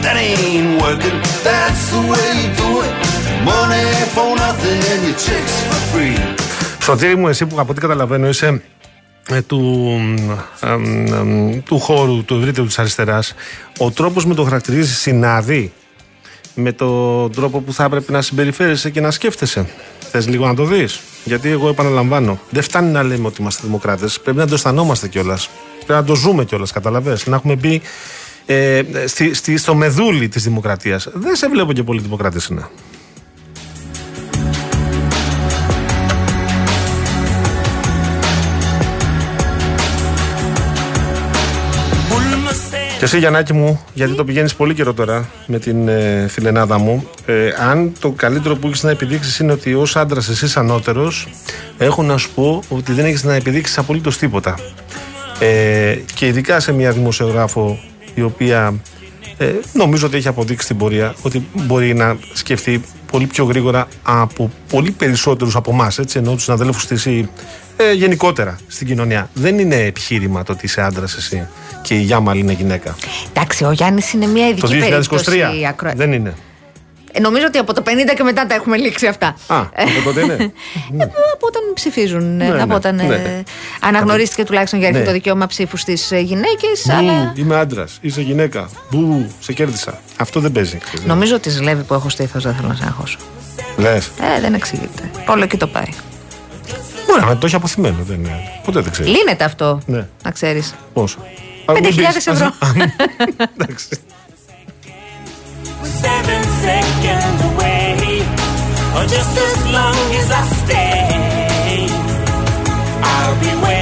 That ain't working, that's the way you do it. Money for nothing and your chicks for free. Σωτήρι μου, εσύ που από ό,τι καταλαβαίνω είσαι ε, του, ε, ε, του χώρου, του ευρύτερου της αριστεράς, ο τρόπος με το χαρακτηρίζει συνάδει με τον τρόπο που θα έπρεπε να συμπεριφέρεσαι και να σκέφτεσαι. Θες λίγο να το δεις; Γιατί εγώ επαναλαμβάνω, δεν φτάνει να λέμε ότι είμαστε δημοκράτες, πρέπει να το αισθανόμαστε κιόλας. Πρέπει να το ζούμε κιόλας, καταλαβες. Να έχουμε μπει ε, στη, στη, στο μεδούλι της δημοκρατίας. Δεν σε βλέπω και πολύ δημοκράτες είναι. Και εσύ Γιαννάκη μου, γιατί το πηγαίνεις πολύ καιρό τώρα με την ε, φιλενάδα μου, ε, αν το καλύτερο που έχεις να επιδείξεις είναι ότι ως άντρας εσύ είσαι ανώτερος, έχω να σου πω ότι δεν έχεις να επιδείξεις απολύτως τίποτα. Ε, και ειδικά σε μια δημοσιογράφο η οποία ε, νομίζω ότι έχει αποδείξει την πορεία ότι μπορεί να σκεφτεί πολύ πιο γρήγορα από πολύ περισσότερους από εμάς, έτσι εννοώ τους συναδέλφους της ή ε, γενικότερα στην κοινωνία. Δεν είναι επιχείρημα το ότι είσαι άντρας εσύ και η Γιάμαλ είναι γυναίκα. Εντάξει, ο Γιάννης είναι μια ειδική Το 2023 περίπτωση. ακροα- δεν είναι. Ε, Νομίζω ότι από το 50 και μετά τα έχουμε λήξει αυτά. Α, από τότε είναι. Ε, από όταν ψηφίζουν, ε, Ναι, από ναι, όταν ε, ναι. αναγνωρίστηκε τουλάχιστον για αρχή Ναι. το δικαίωμα ψήφου στις γυναίκες. Μπου, Αλλά είμαι άντρας, είσαι γυναίκα. Μπου, σε κέρδισα. Αυτό δεν παίζει. νομίζω ότι ζηλεύει που έχω στήθος, δεν θέλω να σε αγχώσω. Λες. Ε, δεν εξηγείται. Όλο εκεί το πάει. Μπορεί να το έχει αποθυμένο. Δεν είναι. Ποτέ δεν ξέρεις. Λύνεται αυτό, Ναι. να ξέρεις. Πόσο. 5.000 ευρώ. Εντάξει. Seconds away, or just as long as I stay. I'll be waiting.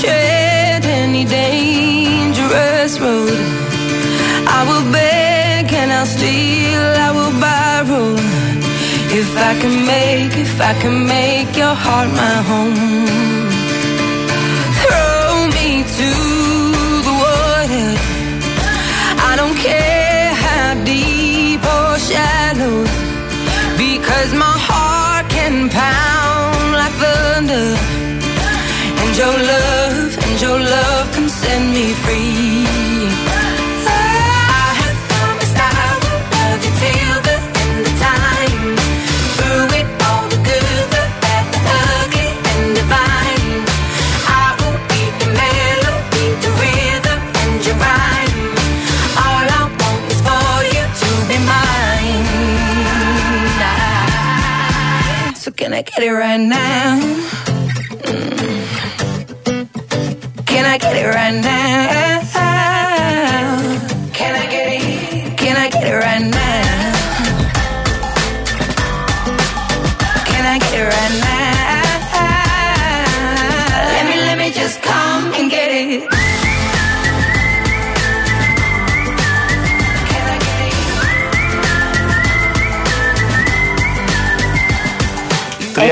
Tread any dangerous road. I will beg and I'll steal, I will borrow. If I can make, if I can make your heart my home. Throw me to the water. I don't care how deep or shallow because my heart can pound like thunder and your love get it right now? Mm. Can I get it right now?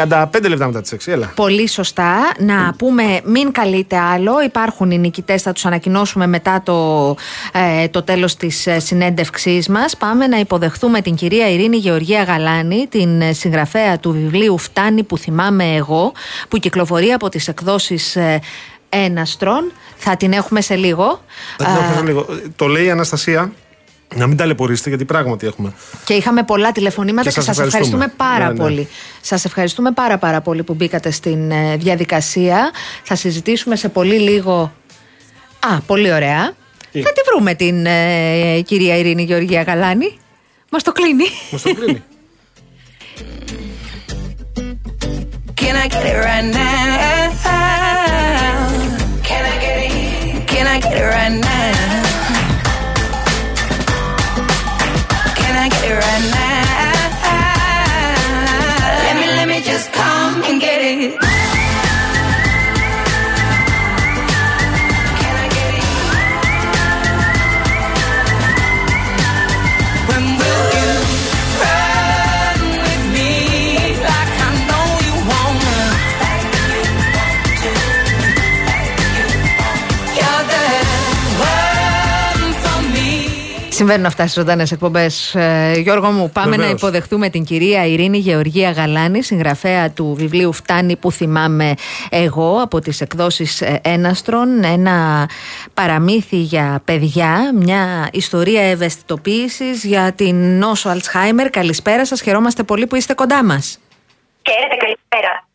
35 λεπτά μετά τις 6, έλα. Πολύ σωστά. Να πούμε, μην καλείτε άλλο. Υπάρχουν οι νικητές, θα τους ανακοινώσουμε μετά το, ε, το τέλος της συνέντευξής μας. Πάμε να υποδεχθούμε την κυρία Ειρήνη Γεωργία Γαλάνη, την ε, συγγραφέα του βιβλίου Φτάνει που θυμάμαι εγώ, που κυκλοφορεί από τις εκδόσεις ε, Έναστρον. Θα την έχουμε σε λίγο. Θα την Α, αφήσω λίγο. Το λέει η Αναστασία. Να μην ταλαιπωρήσετε γιατί πράγματι έχουμε. Και είχαμε πολλά τηλεφωνήματα Και και, σας σας ευχαριστούμε. ευχαριστούμε πάρα Ναι, ναι. πολύ. Σας ευχαριστούμε πάρα πάρα πολύ που μπήκατε στην ε, διαδικασία. Θα συζητήσουμε σε πολύ λίγο... Α, πολύ ωραία. Τι; Θα τη βρούμε την ε, κυρία Ειρήνη Γεωργία Γαλάνη. Μας το κλείνει. Μας το κλείνει. Can I get it right now? Can I get it? Can I get it right now? It right now? Let me, let me just come and get it. Συμβαίνουν αυτά στις ζωντανές εκπομπές. Γιώργο μου, πάμε Βεβαίως. να υποδεχτούμε την κυρία Ειρήνη Γεωργία Γαλάνη, συγγραφέα του βιβλίου Φτάνει που θυμάμαι εγώ από τις εκδόσεις Έναστρον. Ένα παραμύθι για παιδιά, μια ιστορία ευαισθητοποίησης για την νόσο Αλτσχάιμερ. Καλησπέρα σας, χαιρόμαστε πολύ που είστε κοντά μας. Χαίρετε, καλησπέρα.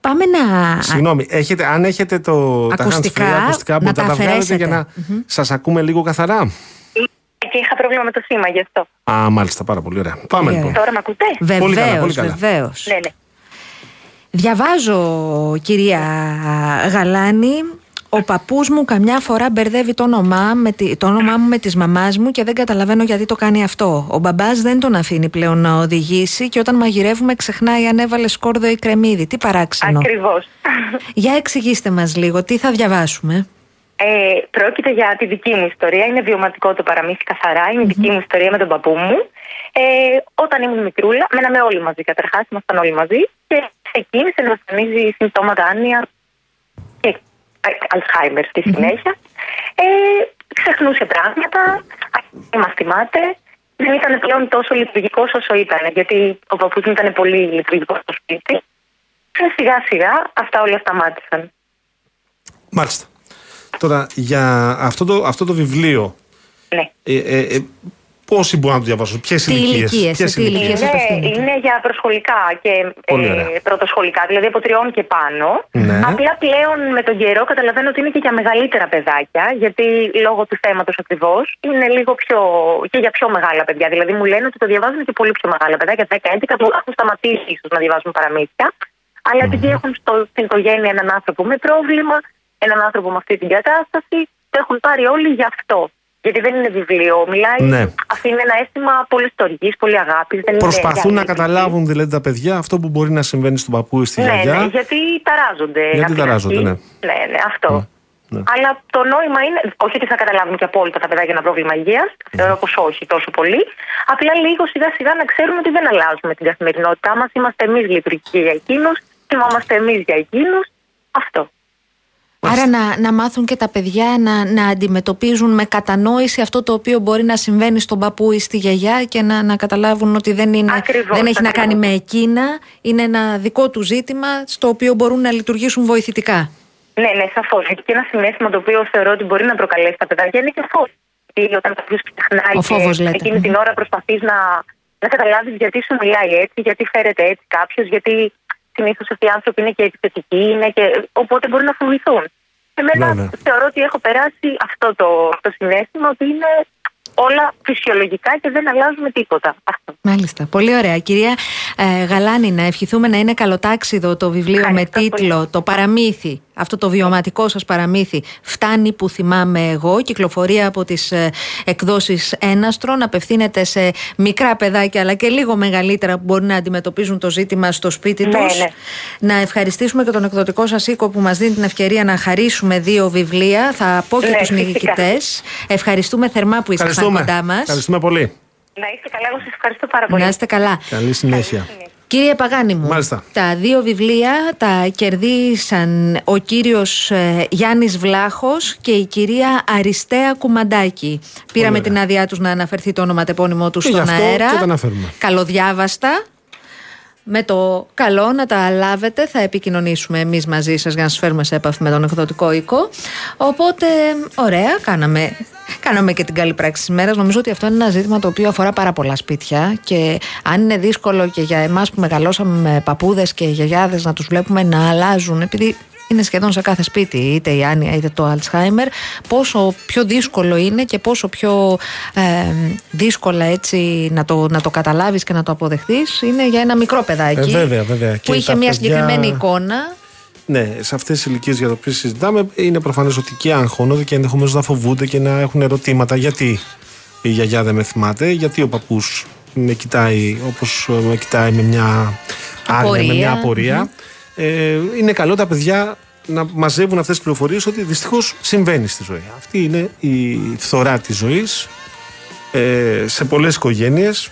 Πάμε να. Συγγνώμη, έχετε, αν έχετε το, Ακουστικά, τα hands-free ακουστικά να μπορείτε τα να τα βγάλετε αφαιρέσετε. για να Μμμ. σας ακούμε λίγο καθαρά. Και είχα πρόβλημα με το σήμα γι' αυτό. Α, μάλιστα, πάρα πολύ ωραία. Πάμε Πολύ λοιπόν. Τώρα με ακούτε; Πολύ καλά, Βεβαίω, πολύ καλά. βεβαίως. Ναι, ναι. Διαβάζω, κυρία Γαλάνη, ο παππούς μου καμιά φορά μπερδεύει το όνομά, με τη- το όνομά μου με της μαμάς μου και δεν καταλαβαίνω γιατί το κάνει αυτό. Ο μπαμπάς δεν τον αφήνει πλέον να οδηγήσει και όταν μαγειρεύουμε ξεχνάει αν έβαλε σκόρδο ή κρεμμύδι. Τι παράξενο. Ακριβώς. Για εξηγήστε μας λίγο, τι θα διαβάσουμε. Ε, πρόκειται για τη δική μου ιστορία. Είναι βιωματικό το παραμύθι καθαρά. Είναι η δική μου ιστορία με τον παππού μου. Ε, όταν ήμουν μικρούλα, μέναμε όλοι μαζί καταρχάς, ήμασταν όλοι μαζί και ξεκίνησε να εμφανίζει συμπτώματα άνοια και Αλσχάιμερ στη συνέχεια. Ε, ξεχνούσε πράγματα, δεν μα θυμάται. Δεν ήταν πλέον τόσο λειτουργικός όσο ήταν, γιατί ο παππούς μου ήταν πολύ λειτουργικός στο σπίτι. Και σιγά σιγά αυτά όλα σταμάτησαν. Μάλιστα. Τώρα, για αυτό το, αυτό το βιβλίο, Ναι. ε, ε, ε, πόσοι μπορούν να το διαβάσουν, ποιες Τι ηλικίες. ηλικίες, ποιες σε τι ηλικίες Είναι, απευθύνεται. είναι για προσχολικά και Πολύ ε, ωραία. πρωτοσχολικά, δηλαδή από τριών και πάνω. Ναι. Απλά πλέον με τον καιρό καταλαβαίνω ότι είναι και για μεγαλύτερα παιδάκια, γιατί λόγω του θέματος ακριβώς είναι λίγο πιο. και για πιο μεγάλα παιδιά. Δηλαδή μου λένε ότι το διαβάζουν και πολύ πιο μεγάλα παιδάκια, 10-11 που έχουν σταματήσει ίσως να διαβάζουν παραμύθια. Αλλά επειδή έχουν στο, στην οικογένεια έναν άνθρωπο με πρόβλημα, έναν άνθρωπο με αυτή την κατάσταση, το έχουν πάρει όλοι γι' αυτό. Γιατί δεν είναι βιβλίο. Μιλάει, Ναι. αφήνει ένα αίσθημα πολύ στοργής, πολύ αγάπης. Προσπαθούν να καταλάβουν δηλαδή τα παιδιά αυτό που μπορεί να συμβαίνει στον παππού ή στη Ναι, γιαγιά. ναι, γιατί ταράζονται. Γιατί από την ταράζονται, αρχή. ναι. Ναι, ναι, αυτό. ναι. Αλλά το νόημα είναι, όχι ότι θα καταλάβουν και απόλυτα τα παιδάκια ένα πρόβλημα υγείας, Ναι. όπω όχι τόσο πολύ. Απλά λίγο σιγά σιγά να ξέρουν ότι δεν αλλάζουμε την καθημερινότητά μας. Είμαστε εμείς λειτουργικοί για εκείνους, θυμόμαστε εμείς για εκείνους. Αυτό. Άρα να, να μάθουν και τα παιδιά να, να αντιμετωπίζουν με κατανόηση αυτό το οποίο μπορεί να συμβαίνει στον παππού ή στη γιαγιά και να, να καταλάβουν ότι δεν, είναι, Ακριβώς, δεν έχει να ακριβώς. κάνει με εκείνα, είναι ένα δικό του ζήτημα στο οποίο μπορούν να λειτουργήσουν βοηθητικά. Ναι, ναι, σαφώς. Γιατί και ένα συνέστημα το οποίο θεωρώ ότι μπορεί να προκαλέσει τα παιδάκια είναι και φόβο. Γιατί όταν κάποιος ξεχνάει Ο φόβος, και λέτε. εκείνη την ώρα προσπαθείς να, να καταλάβεις γιατί σου μιλάει έτσι, γιατί φέρεται έτσι κάποιος, γιατί συνήθως αυτοί οι άνθρωποι είναι και επιθετικοί, είναι και... οπότε μπορεί να φοβηθούν. Εμένα Βέβαια. θεωρώ ότι έχω περάσει αυτό το, το συνέστημα ότι είναι όλα φυσιολογικά και δεν αλλάζουμε τίποτα. Αυτό. Μάλιστα. Πολύ ωραία. Κυρία ε, Γαλάνη, να ευχηθούμε να είναι καλοτάξιδο το βιβλίο Ευχαριστώ με τίτλο Το Παραμύθι. Αυτό το βιωματικό σας παραμύθι φτάνει που θυμάμαι εγώ. Κυκλοφορία από τις ε, εκδόσεις Έναστρον. Απευθύνεται σε μικρά παιδάκια αλλά και λίγο μεγαλύτερα που μπορεί να αντιμετωπίζουν το ζήτημα στο σπίτι Ναι, τους. ναι. Να ευχαριστήσουμε και τον εκδοτικό σας οίκο που μας δίνει την ευκαιρία να χαρίσουμε δύο βιβλία. Θα πω και Ναι, τους φυσικά. νικητές. Ευχαριστούμε θερμά που ήσασταν Ευχαριστούμε. κοντά μας. Ευχαριστούμε πολύ. Να είστε καλά, εγώ σας ευχαριστώ πάρα πολύ. Να είστε καλά. Καλή συνέχεια. Κύριε Παγάνη μου, Μάλιστα. τα δύο βιβλία τα κερδίσαν ο κύριος ε, Γιάννης Βλάχος και η κυρία Αριστέα Κουμαντάκη. Πήραμε ωραία. την άδειά τους να αναφερθεί το ονοματεπώνυμό του Και γι' στον αυτό αέρα. και τα αναφέρουμε. Καλοδιάβαστα. Με το καλό να τα λάβετε θα επικοινωνήσουμε εμείς μαζί σας για να σας φέρουμε σε επαφή με τον εκδοτικό οίκο. Οπότε, ωραία, κάναμε, κάναμε και την καλή πράξη της ημέρας. Νομίζω ότι αυτό είναι ένα ζήτημα το οποίο αφορά πάρα πολλά σπίτια και αν είναι δύσκολο και για εμάς που μεγαλώσαμε με παππούδες και γιαγιάδες να τους βλέπουμε να αλλάζουν, επειδή είναι σχεδόν σε κάθε σπίτι, είτε η Άνια είτε το Alzheimer, πόσο πιο δύσκολο είναι και πόσο πιο ε, δύσκολα έτσι να το, να το καταλάβεις και να το αποδεχτείς είναι για ένα μικρό παιδάκι Ε, βέβαια, βέβαια. που Και είχε τα μια παιδιά- συγκεκριμένη εικόνα. Ναι, σε αυτές τις ηλικίες για το οποίο συζητάμε, είναι προφανές ότι και αγχώνονται και ενδεχομένως να φοβούνται και να έχουν ερωτήματα. Γιατί η γιαγιά δεν με θυμάται, γιατί ο παππούς με κοιτάει όπως με κοιτάει με μια άγνοια, με Απορία. μια απορία. Ε, είναι καλό τα παιδιά να μαζεύουν αυτές τις πληροφορίες ότι δυστυχώς συμβαίνει στη ζωή. Αυτή είναι η φθορά της ζωής ε, σε πολλές οικογένειες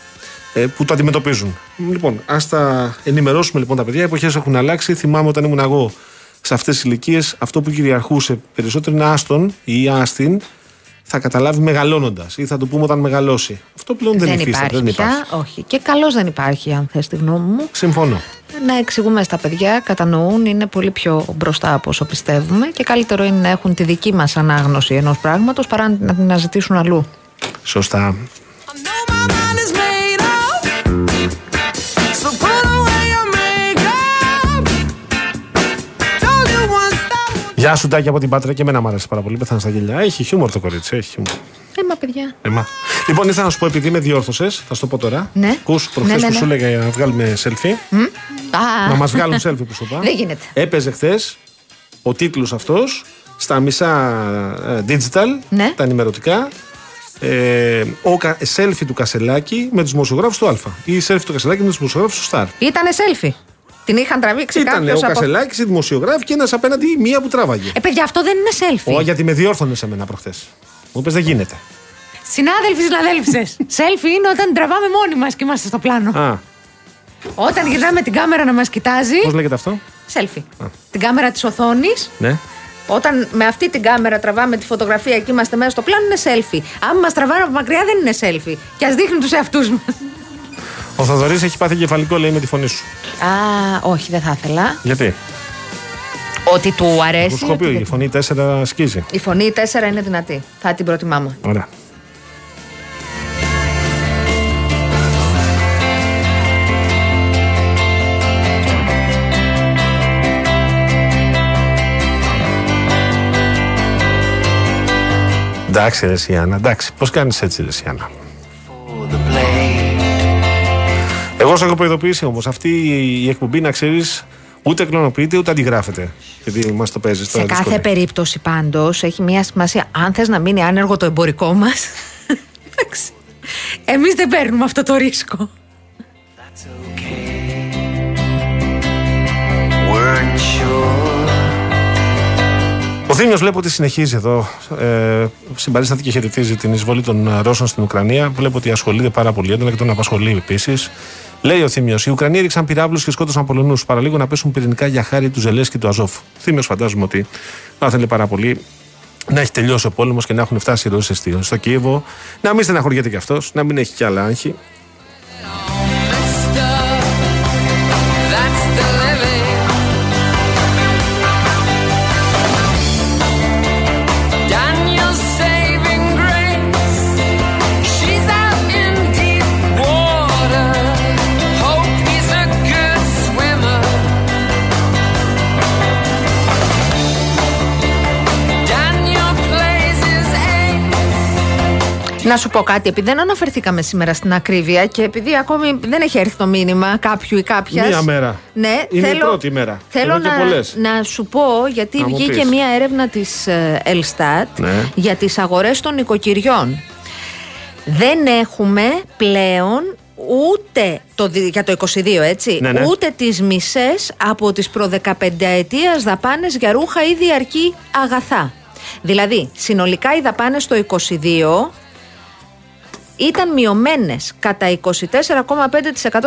ε, που το αντιμετωπίζουν. Λοιπόν, ας τα ενημερώσουμε λοιπόν τα παιδιά. Οι εποχές έχουν αλλάξει. Θυμάμαι όταν ήμουν εγώ σε αυτές τις ηλικίες, αυτό που κυριαρχούσε περισσότερο είναι άστον ή άστιν θα καταλάβει μεγαλώνοντας ή θα το πούμε όταν μεγαλώσει. Αυτό πλέον δεν, δεν υφίσταται. υπάρχει Δεν πια. υπάρχει. Όχι. Και καλώς δεν υπάρχει, αν θες τη γνώμη μου. Συμφωνώ. Να εξηγούμε στα παιδιά, κατανοούν, είναι πολύ πιο μπροστά από όσο πιστεύουμε και καλύτερο είναι να έχουν τη δική μας ανάγνωση ενός πράγματος παρά να την αναζητήσουν αλλού. Σωστά. Γεια σου, Τάκη από την Πάτρα και εμένα μου άρεσε πάρα πολύ. Πέθανα στα γελιά. Έχει χιούμορ το κορίτσι, έχει χιούμορ. Ε, μα παιδιά. Εμά. Λοιπόν, ήθελα να σου πω, επειδή με διόρθωσες, θα σου το πω τώρα. Ναι. Κούς, προχθές Ναι, ναι, που ναι. σου έλεγα να βγάλουμε selfie. Α, Να μας βγάλουν selfie που σου είπα. Δεν γίνεται. Έπαιζε χθες ο τίτλος αυτός στα μισά ε, digital, Ναι. τα ενημερωτικά. Ε, ο κα- selfie του Κασελάκη με τους δημοσιογράφους του Α. Ή selfie του Κασελάκη με τους δημοσιογράφους του Star. Ήτανε selfie. Την είχαν τραβήξει Ήταν κάποιος ο από. Κασελάκης, οι δημοσιογράφοι και ένας απέναντι η μία που τράβαγε. Ε, παιδιά, αυτό δεν είναι selfie. Ω, γιατί με διόρθωνες σε μένα προχθές. Μου είπες δεν γίνεται. Συνάδελφοι, συναδέλφισες. selfie είναι όταν τραβάμε μόνοι μας και είμαστε στο πλάνο. Α, Όταν γυρνάμε την κάμερα να μας κοιτάζει. πώς λέγεται αυτό; Selfie. Την κάμερα της οθόνης. Ναι. Όταν με αυτή την κάμερα τραβάμε τη φωτογραφία και είμαστε μέσα στο πλάνο, είναι selfie. Αν μας τραβάνε από μακριά, δεν είναι selfie. Και ας δείχνουν τους εαυτούς μας. Ο Θοδωρή έχει πάθει κεφαλικό, λέει με τη φωνή σου. Α, όχι, δεν θα ήθελα. Γιατί; Ότι του αρέσει. Έχω σκοπεί, ότι- η φωνή 4 σκίζει. Η φωνή 4 είναι δυνατή. Θα την προτιμάμε. Ωραία. Εντάξει, ρε Σιάννα, εντάξει. Πώς κάνεις έτσι, ρε Εγώ σε έχω προειδοποιήσει όμως, αυτή η εκπομπή να ξέρεις ούτε κλωνοποιείται ούτε αντιγράφεται. Γιατί μας το παίζεις Σε κάθε περίπτωση πάντως έχει μια σημασία. Αν θες να μείνει άνεργο το εμπορικό μας. Εντάξει. Εμείς δεν παίρνουμε αυτό το ρίσκο. Weren't sure. Ο Θήμιος βλέπω ότι συνεχίζει εδώ. Ε, συμπαρίσταται και χαιρετίζει την εισβολή των ε, Ρώσων στην Ουκρανία. Βλέπω ότι ασχολείται πάρα πολύ έντονα και τον απασχολεί επίσης. Λέει ο Θήμιος: Οι Ουκρανοί έριξαν πυράβλους και σκότωσαν Πολωνούς. Παραλίγο να πέσουν πυρηνικά για χάρη του Ζελέ και του Αζόφ. Θήμιος φαντάζομαι ότι θα ήθελε πάρα πολύ να έχει τελειώσει ο πόλεμος και να έχουν φτάσει οι Ρώσοι στο- στο Κίεβο. Να μην στεναχωριέται κι αυτός, να μην έχει κι άλλα άγχη. Να σου πω κάτι, επειδή δεν αναφερθήκαμε σήμερα στην ακρίβεια και επειδή ακόμη δεν έχει έρθει το μήνυμα κάποιου ή κάποιας. Μία μέρα. Ναι, Είναι θέλω, η πρώτη μέρα. Θέλω Εδώ και να, πολλές. να σου πω, γιατί Να μου βγήκε πεις. μία έρευνα της ε, Ελστάτ Ναι. για τις αγορές των οικοκυριών. Δεν έχουμε πλέον ούτε το, δι- για το 22 έτσι, Ναι, ναι. ούτε τις μισές από τις προ 15 ετίας δαπάνες για ρούχα ή διαρκή αγαθά. Δηλαδή, συνολικά οι δαπάνες στο 22 ήταν μειωμένες κατά 24,5%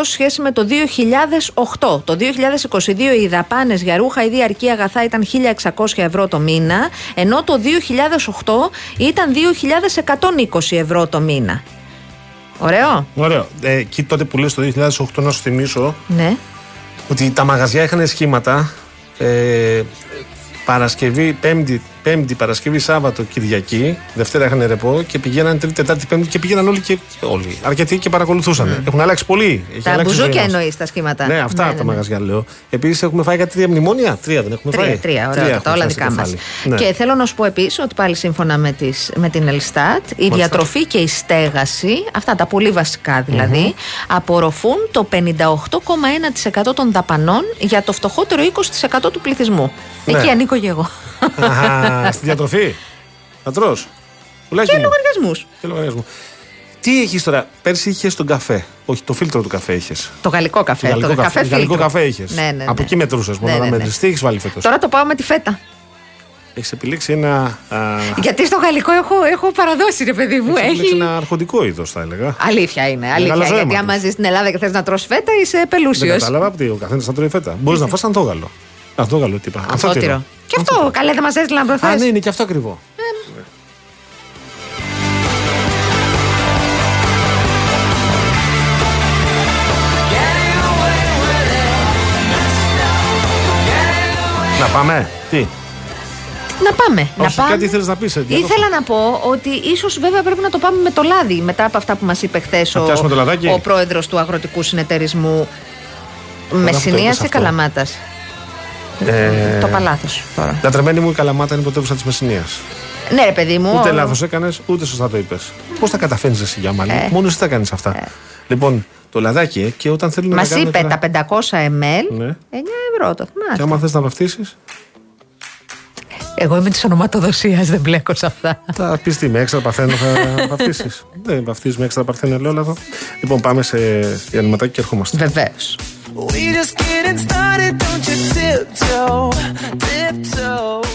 σε σχέση με το 2008. Το 2022 οι δαπάνες για ρούχα ή διαρκή αγαθά ήταν 1.600 ευρώ το μήνα, ενώ το 2008 ήταν 2.120 ευρώ το μήνα. Ωραίο. Ωραίο. Ε, εκεί τότε που λες το 2008, να σου θυμίσω Ναι. ότι τα μαγαζιά είχαν σχήματα ε, Παρασκευή, Πέμπτη, Πέμπτη, Παρασκευή, Σάββατο, Κυριακή. Δευτέρα είχαν ρεπό και πηγαίναν Τρίτη, Τετάρτη, Πέμπτη και πήγαιναν όλοι και. Όλοι. Αρκετοί και παρακολουθούσαν. Έχουν αλλάξει πολύ. Έχει Τα αλλάξει η ζωή μπουζούκια μας. εννοείς τα σχήματα. Ναι, αυτά τα μαγαζιά λέω. Επίσης έχουμε φάει κάτι τρία μνημόνια; Τρία δεν έχουμε Τρία, φάει; τρία, ωραία, έχουμε τα όλα φάει στο δικά μας. κεφάλι. Ναι. Και θέλω να σου πω επίσης ότι πάλι σύμφωνα με, τις, με την Ελστάτ, η διατροφή και η στέγαση, αυτά τα πολύ βασικά δηλαδή, απορροφούν το 58,1% των δαπανών για το φτωχότερο 20% του πληθυσμού. Ναι. Εκεί ανήκω και εγώ. Αχα, στη διατροφή. Θα τρως. Πουλάκι και μου. λογαριασμούς. Και λογαριασμό. Τι έχεις τώρα, πέρσι είχες τον καφέ; Όχι, το φίλτρο του καφέ είχες. Το γαλλικό καφέ. Το γαλλικό καφέ, γαλλικό φίλτρο. καφέ είχες. Ναι, ναι, ναι. Από εκεί μετρούσες. Μόνο Ναι, να ναι, ναι. μετρήσει. Τι έχεις βάλει φέτος; Τώρα το πάω με τη φέτα. Έχεις επιλέξει ένα. α, Γιατί στο γαλλικό έχω, έχω παραδώσει, ρε παιδί μου. έχεις επιλέξει Έχει. ένα αρχοντικό είδος, θα έλεγα. Αλήθεια είναι. Αλήθεια. γαλαζόαιμα Γιατί τους. άμα ζεις στην Ελλάδα και θες να τρως φέτα, είσαι Δεν πελούσιος. κατάλαβα ότι ο καθένας θα τρώει φέτα. Μπορείς να φας ανθόγαλο. Αυτό καλό τύπα. Αμφότυρο. Και αυτό, αυτό καλέ δεν μας έστειλε να Αν ναι, είναι και αυτό ακριβό. Ε. Να πάμε; Τι; Να πάμε. Να πάμε. Κάτι ήθελες να πεις, Ήθελα να πω ότι ίσως βέβαια πρέπει να το πάμε με το λάδι μετά από αυτά που μας είπε χθες ο, ο πρόεδρος του αγροτικού συνεταιρισμού. με ή Καλαμάτας. Ε, Το παλάθος τώρα. Λατρεμένη μου η Καλαμάτα είναι η πρωτεύουσα της Μεσσηνίας. Ναι, ρε παιδί μου. Ούτε ο- λάθος έκανες, ούτε σωστά το είπες. Πώς τα καταφέρνεις εσύ για μάλλον. Ε. Μόνος εσύ τα κάνεις αυτά. Λοιπόν, το λαδάκι ε, και όταν θέλουμε Μας να κάνουμε. είπε τώρα- τα 500 ml, Ναι. 9 ευρώ το Και θυμάσαι. άμα θες να βαφτίσει, Εγώ είμαι της ονοματοδοσίας, δεν μπλέκω σε αυτά. θα πεις τι με έξτρα παρθένο θα βαφτίσεις; Δεν βαφτίζεις με έξτρα παρθένο ελαιόλαδο. Λοιπόν, πάμε σε διανυματάκι και ερχόμαστε. Βεβαίως. Tiptoe, tiptoe.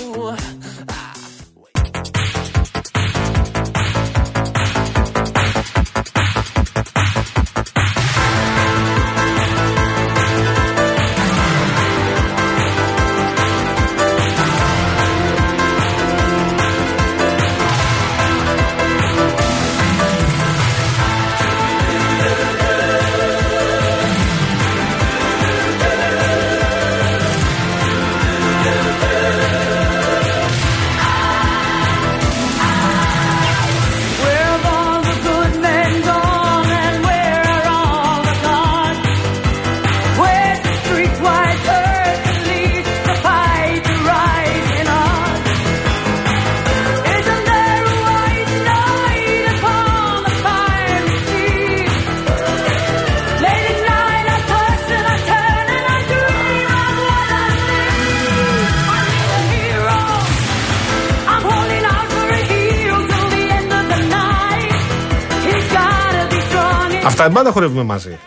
Αυτά πάντα χορεύουμε μαζί.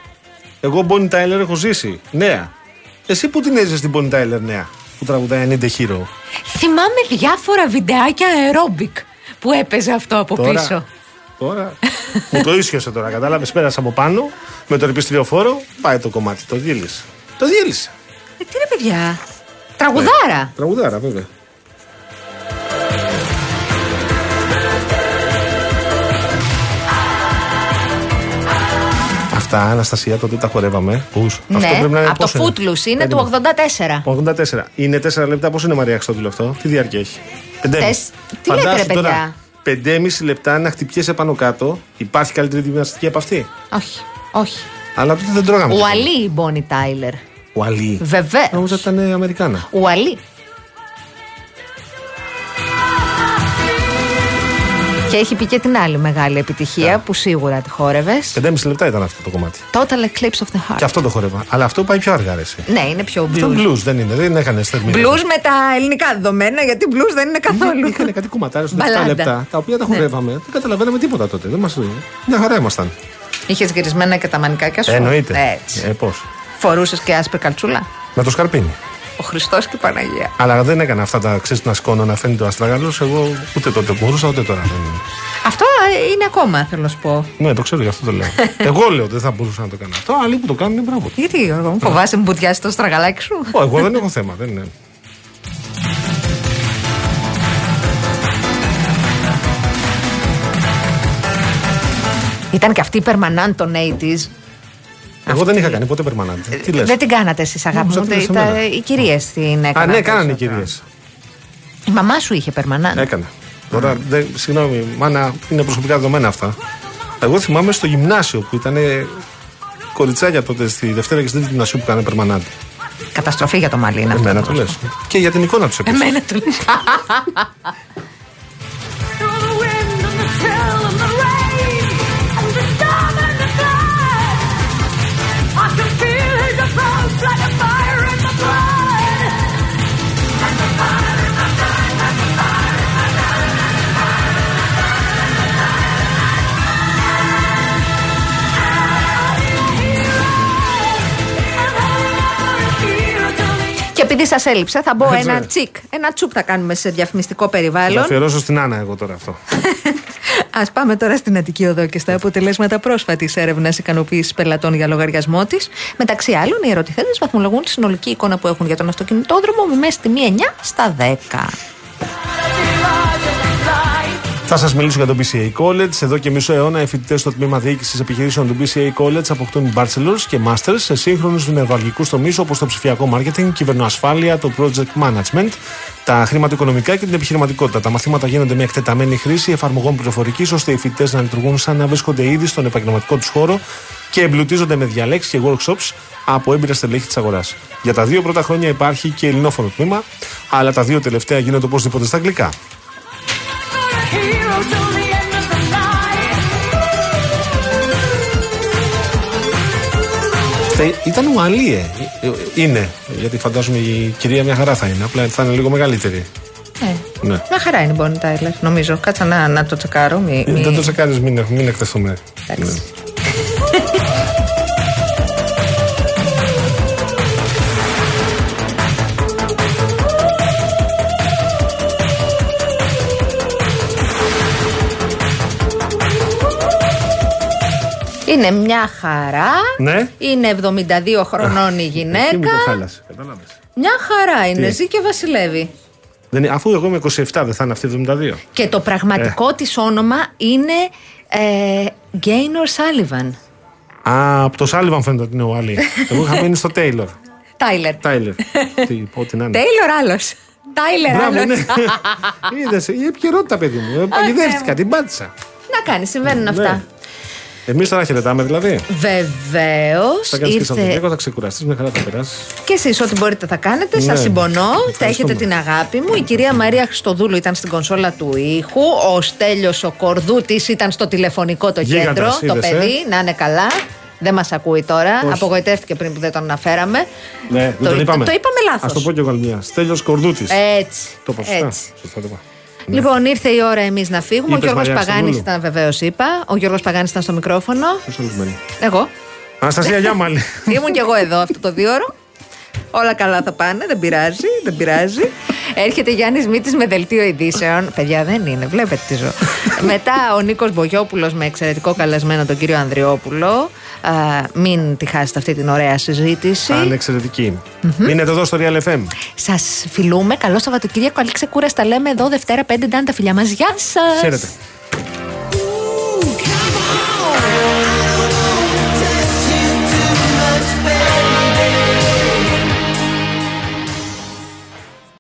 Εγώ Bonnie Tyler έχω ζήσει. Νέα. Εσύ που την έζησες την Bonnie Tyler νέα. Που τραγουδάει I Need a Hero. Θυμάμαι διάφορα βιντεάκια aerobic που έπαιζε αυτό από Τώρα, πίσω. Τώρα. μου το ίσιοσε τώρα, κατάλαβες. Πέρασα από πάνω με το επιστριοφόρο. Πάει το κομμάτι. Το διέλυσε. Το διέλυσε. Ε, τι ρε παιδιά; Τραγουδάρα. Τραγουδάρα, βέβαια. Αυτά, Αναστασία, τότε τα χορεύαμε. Πούς. Αυτό Ναι, πρέπει να είναι από το πόσο είναι; Footloose είναι του Περίμενε. 84. 84. Είναι 4 λεπτά. Πόσο είναι Μαρία Χριστόδουλο αυτό, τι διάρκεια έχει; 5,5. Τεσ- τι λέτε, ρε, παιδιά; 5,5 λεπτά να χτυπιέσαι πάνω κάτω. Υπάρχει καλύτερη γυμναστική από αυτή; Όχι, όχι. Αλλά τότε δεν τρώγαμε. Ο τίποτα. Αλή η Μπόνι Τάιλερ. Ο Αλή. Βεβαίως. Νόμιζα ότι ήταν Αμερικάνα. Ο Αλή. Και έχει πει και την άλλη μεγάλη επιτυχία που σίγουρα τη χόρευες. 5,5 λεπτά ήταν αυτό το κομμάτι. Total Eclipse of the Heart. Και αυτό το χορεύα. Αλλά αυτό πάει πιο αργά, ρε, εσύ. Ναι, είναι πιο Αυτό blues. blues δεν είναι, δεν έκανε θερμίδα. Blues με τα ελληνικά δεδομένα, γιατί blues δεν είναι καθόλου. Είχαν κάτι κομματάρε στο 7 Μπαλάντα. λεπτά, τα οποία τα Ναι. χορεύαμε. Δεν καταλαβαίναμε τίποτα τότε. Δεν μας... Μια χαρά ήμασταν. Είχες γυρισμένα και τα μανικάκια σου; Εννοείται. Έτσι. Ε, πώς; Φορούσες και άσπρη καλτσούλα; Με το σκαρπίνι. Ο Χριστός και η Παναγία. Αλλά δεν έκανα αυτά τα ξέρεις να σκόνω να φαίνεται ο αστράγαλο. Εγώ ούτε τότε μπορούσα ούτε τώρα. δεν- Αυτό ε, είναι ακόμα, θέλω να σου πω. Ναι, το ξέρω γι' αυτό το λέω. εγώ λέω ότι δεν θα μπορούσα να το κάνω αυτό. Άλλοι που το κάνουν, μπράβο. Γιατί, Γιώργο, μου φοβάσαι μου μπουτιάσει το στραγαλάκι σου; Ω, εγώ δεν έχω θέμα. Δεν είναι. Ήταν και αυτή η permanent των 80s. Εγώ δεν είχα κάνει ποτέ περμανάντη. Τι λες; Δεν την κάνατε εσείς, αγάπη Νόμιζα μου. ότι Τα- λες εμένα. τα- Οι κυρίες την έκαναν. Α, ναι, κάνανε οι περισσότερο. κυρίες. Η μαμά σου είχε permanent. Έκανε. Τώρα, δεν, συγγνώμη, μάνα, είναι προσωπικά δεδομένα αυτά. Εγώ θυμάμαι στο γυμνάσιο που ήταν κοριτσάκια τότε στη Δευτέρα και στη Τρίτη γυμνασίου που κάνανε περμανάντη. Καταστροφή για το μαλλί είναι αυτό. Εμένα το λες. Και για την εικόνα τους επίσης. Εμένα το λες. Επειδή σας έλειψε, θα μπω Έτσι. ένα τσικ. Ένα τσουκ θα κάνουμε σε διαφημιστικό Θα περιβάλλον. αφιερώσω στην Άννα εγώ τώρα αυτό. Α πάμε τώρα στην Αττική Οδό και στα αποτελέσματα πρόσφατης έρευνας ικανοποίησης πελατών για λογαριασμό της. Μεταξύ άλλων, οι ερωτηθέντες βαθμολογούν τη συνολική εικόνα που έχουν για τον αυτοκινητόδρομο με μέση τιμή 9 στα 10. Θα σας μιλήσω για το BCA College. Εδώ και μισό αιώνα, οι φοιτητές στο τμήμα διοίκησης επιχειρήσεων του BCA College αποκτούν bachelors και masters σε σύγχρονους νευραλγικού τομείς όπως το ψηφιακό marketing, κυβερνοασφάλεια, το project management, τα χρηματοοικονομικά και την επιχειρηματικότητα. Τα μαθήματα γίνονται με εκτεταμένη χρήση εφαρμογών πληροφορικής ώστε οι φοιτητές να λειτουργούν σαν να βρίσκονται ήδη στον επαγγελματικό τους χώρο και εμπλουτίζονται με διαλέξεις και workshops από έμπειρα στελέχη της αγοράς. Για τα δύο πρώτα χρόνια υπάρχει και ελληνόφωνο τμήμα, αλλά τα δύο τελευταία γίνονται οπωσδήποτε στα αγγλικά. Θε- Ήταν Ουαλή, ε. Ε, Είναι. Γιατί φαντάζομαι η κυρία μια χαρά θα είναι. Απλά θα είναι λίγο μεγαλύτερη. Ε, Ναι. μια χαρά είναι η Bonnie Tyler, νομίζω. Κάτσα να, να το τσεκάρω. Μη, μη... Δεν το τσεκάρεις, μην, μην εκτεθούμε. Εντάξει. Είναι μια χαρά. Ναι. Είναι 72 χρονών η Εκεί μου γυναίκα. το χάλασες. Κατάλαβες. Μια χαρά είναι. Τι; Ζει και βασιλεύει. Δεν είναι, αφού εγώ είμαι 27, δεν θα είναι αυτή 72. Και το πραγματικό της όνομα είναι ε, Gaynor Sullivan. Α, από το Σάλιβαν φαίνεται ότι είναι ο Άλλη. Εγώ είχα μείνει στο Τέιλορ. Τάιλερ. Τάιλερ. Τι, ό,τι να είναι. Τέιλορ άλλος. Τάιλερ Μπράβο, άλλος. ναι. Είδες, η επικαιρότητα, παιδί μου. Ε, Παγιδεύτηκα, την πάτησα. Να κάνει, συμβαίνουν Ναι. αυτά. Εμείς τώρα χαιρετάμε δηλαδή. Βεβαίως. Θα κάνεις και Ήρθε Σαββατοκύριακο, θα ξεκουραστείς, μια χαρά θα περάσεις. και εσείς ό,τι μπορείτε θα κάνετε. Σας Ναι. συμπονώ. Θα Ευχαριστούμε. έχετε την αγάπη μου. Η κυρία Μαρία Χριστοδούλου ήταν στην κονσόλα του ήχου. Ο Στέλιος ο Κορδούτης ήταν στο τηλεφωνικό το Γίγαντας, κέντρο. Το είδες, ε. παιδί, να είναι καλά. Δεν μας ακούει τώρα. Πώς; Απογοητεύτηκε πριν που δεν τον αναφέραμε. Ναι, δεν Το- τον είπαμε. το είπαμε λάθος. Α το πω κι εγώ άλλη μια. Στέλιος Κορδούτης. Έτσι. Το είπα σωστά. έτσι. Σωστά το είπα. Λοιπόν, ήρθε η ώρα εμείς να φύγουμε. Είπες ο Γιώργος Μαρία Παγάνη Χριστοδούλου. ήταν, βεβαίως είπα. Ο Γιώργος Παγάνης ήταν στο μικρόφωνο. Ποιος άλλος μένει. Εγώ. Αναστασία Γιάμαλη. Ήμουν κι εγώ εδώ αυτό το δύο ώρο. Όλα καλά θα πάνε, δεν πειράζει, δεν πειράζει. Έρχεται Γιάννης Μήτης με δελτίο ειδήσεων. Παιδιά δεν είναι, βλέπετε τι ζω. Μετά ο Νίκος Μπογιόπουλο με εξαιρετικό καλεσμένο τον κύριο Ανδριόπουλο. Α, μην τη χάσετε αυτή την ωραία συζήτηση. Αν εξαιρετική. Μείνετε εδώ στο Real FM. Σας φιλούμε. Καλό Σαββατοκύριακο. Καλή ξεκούραση. Τα λέμε εδώ Δευτέρα 5 ήταν τα φιλιά μας. Γεια σας. Χαίρετε.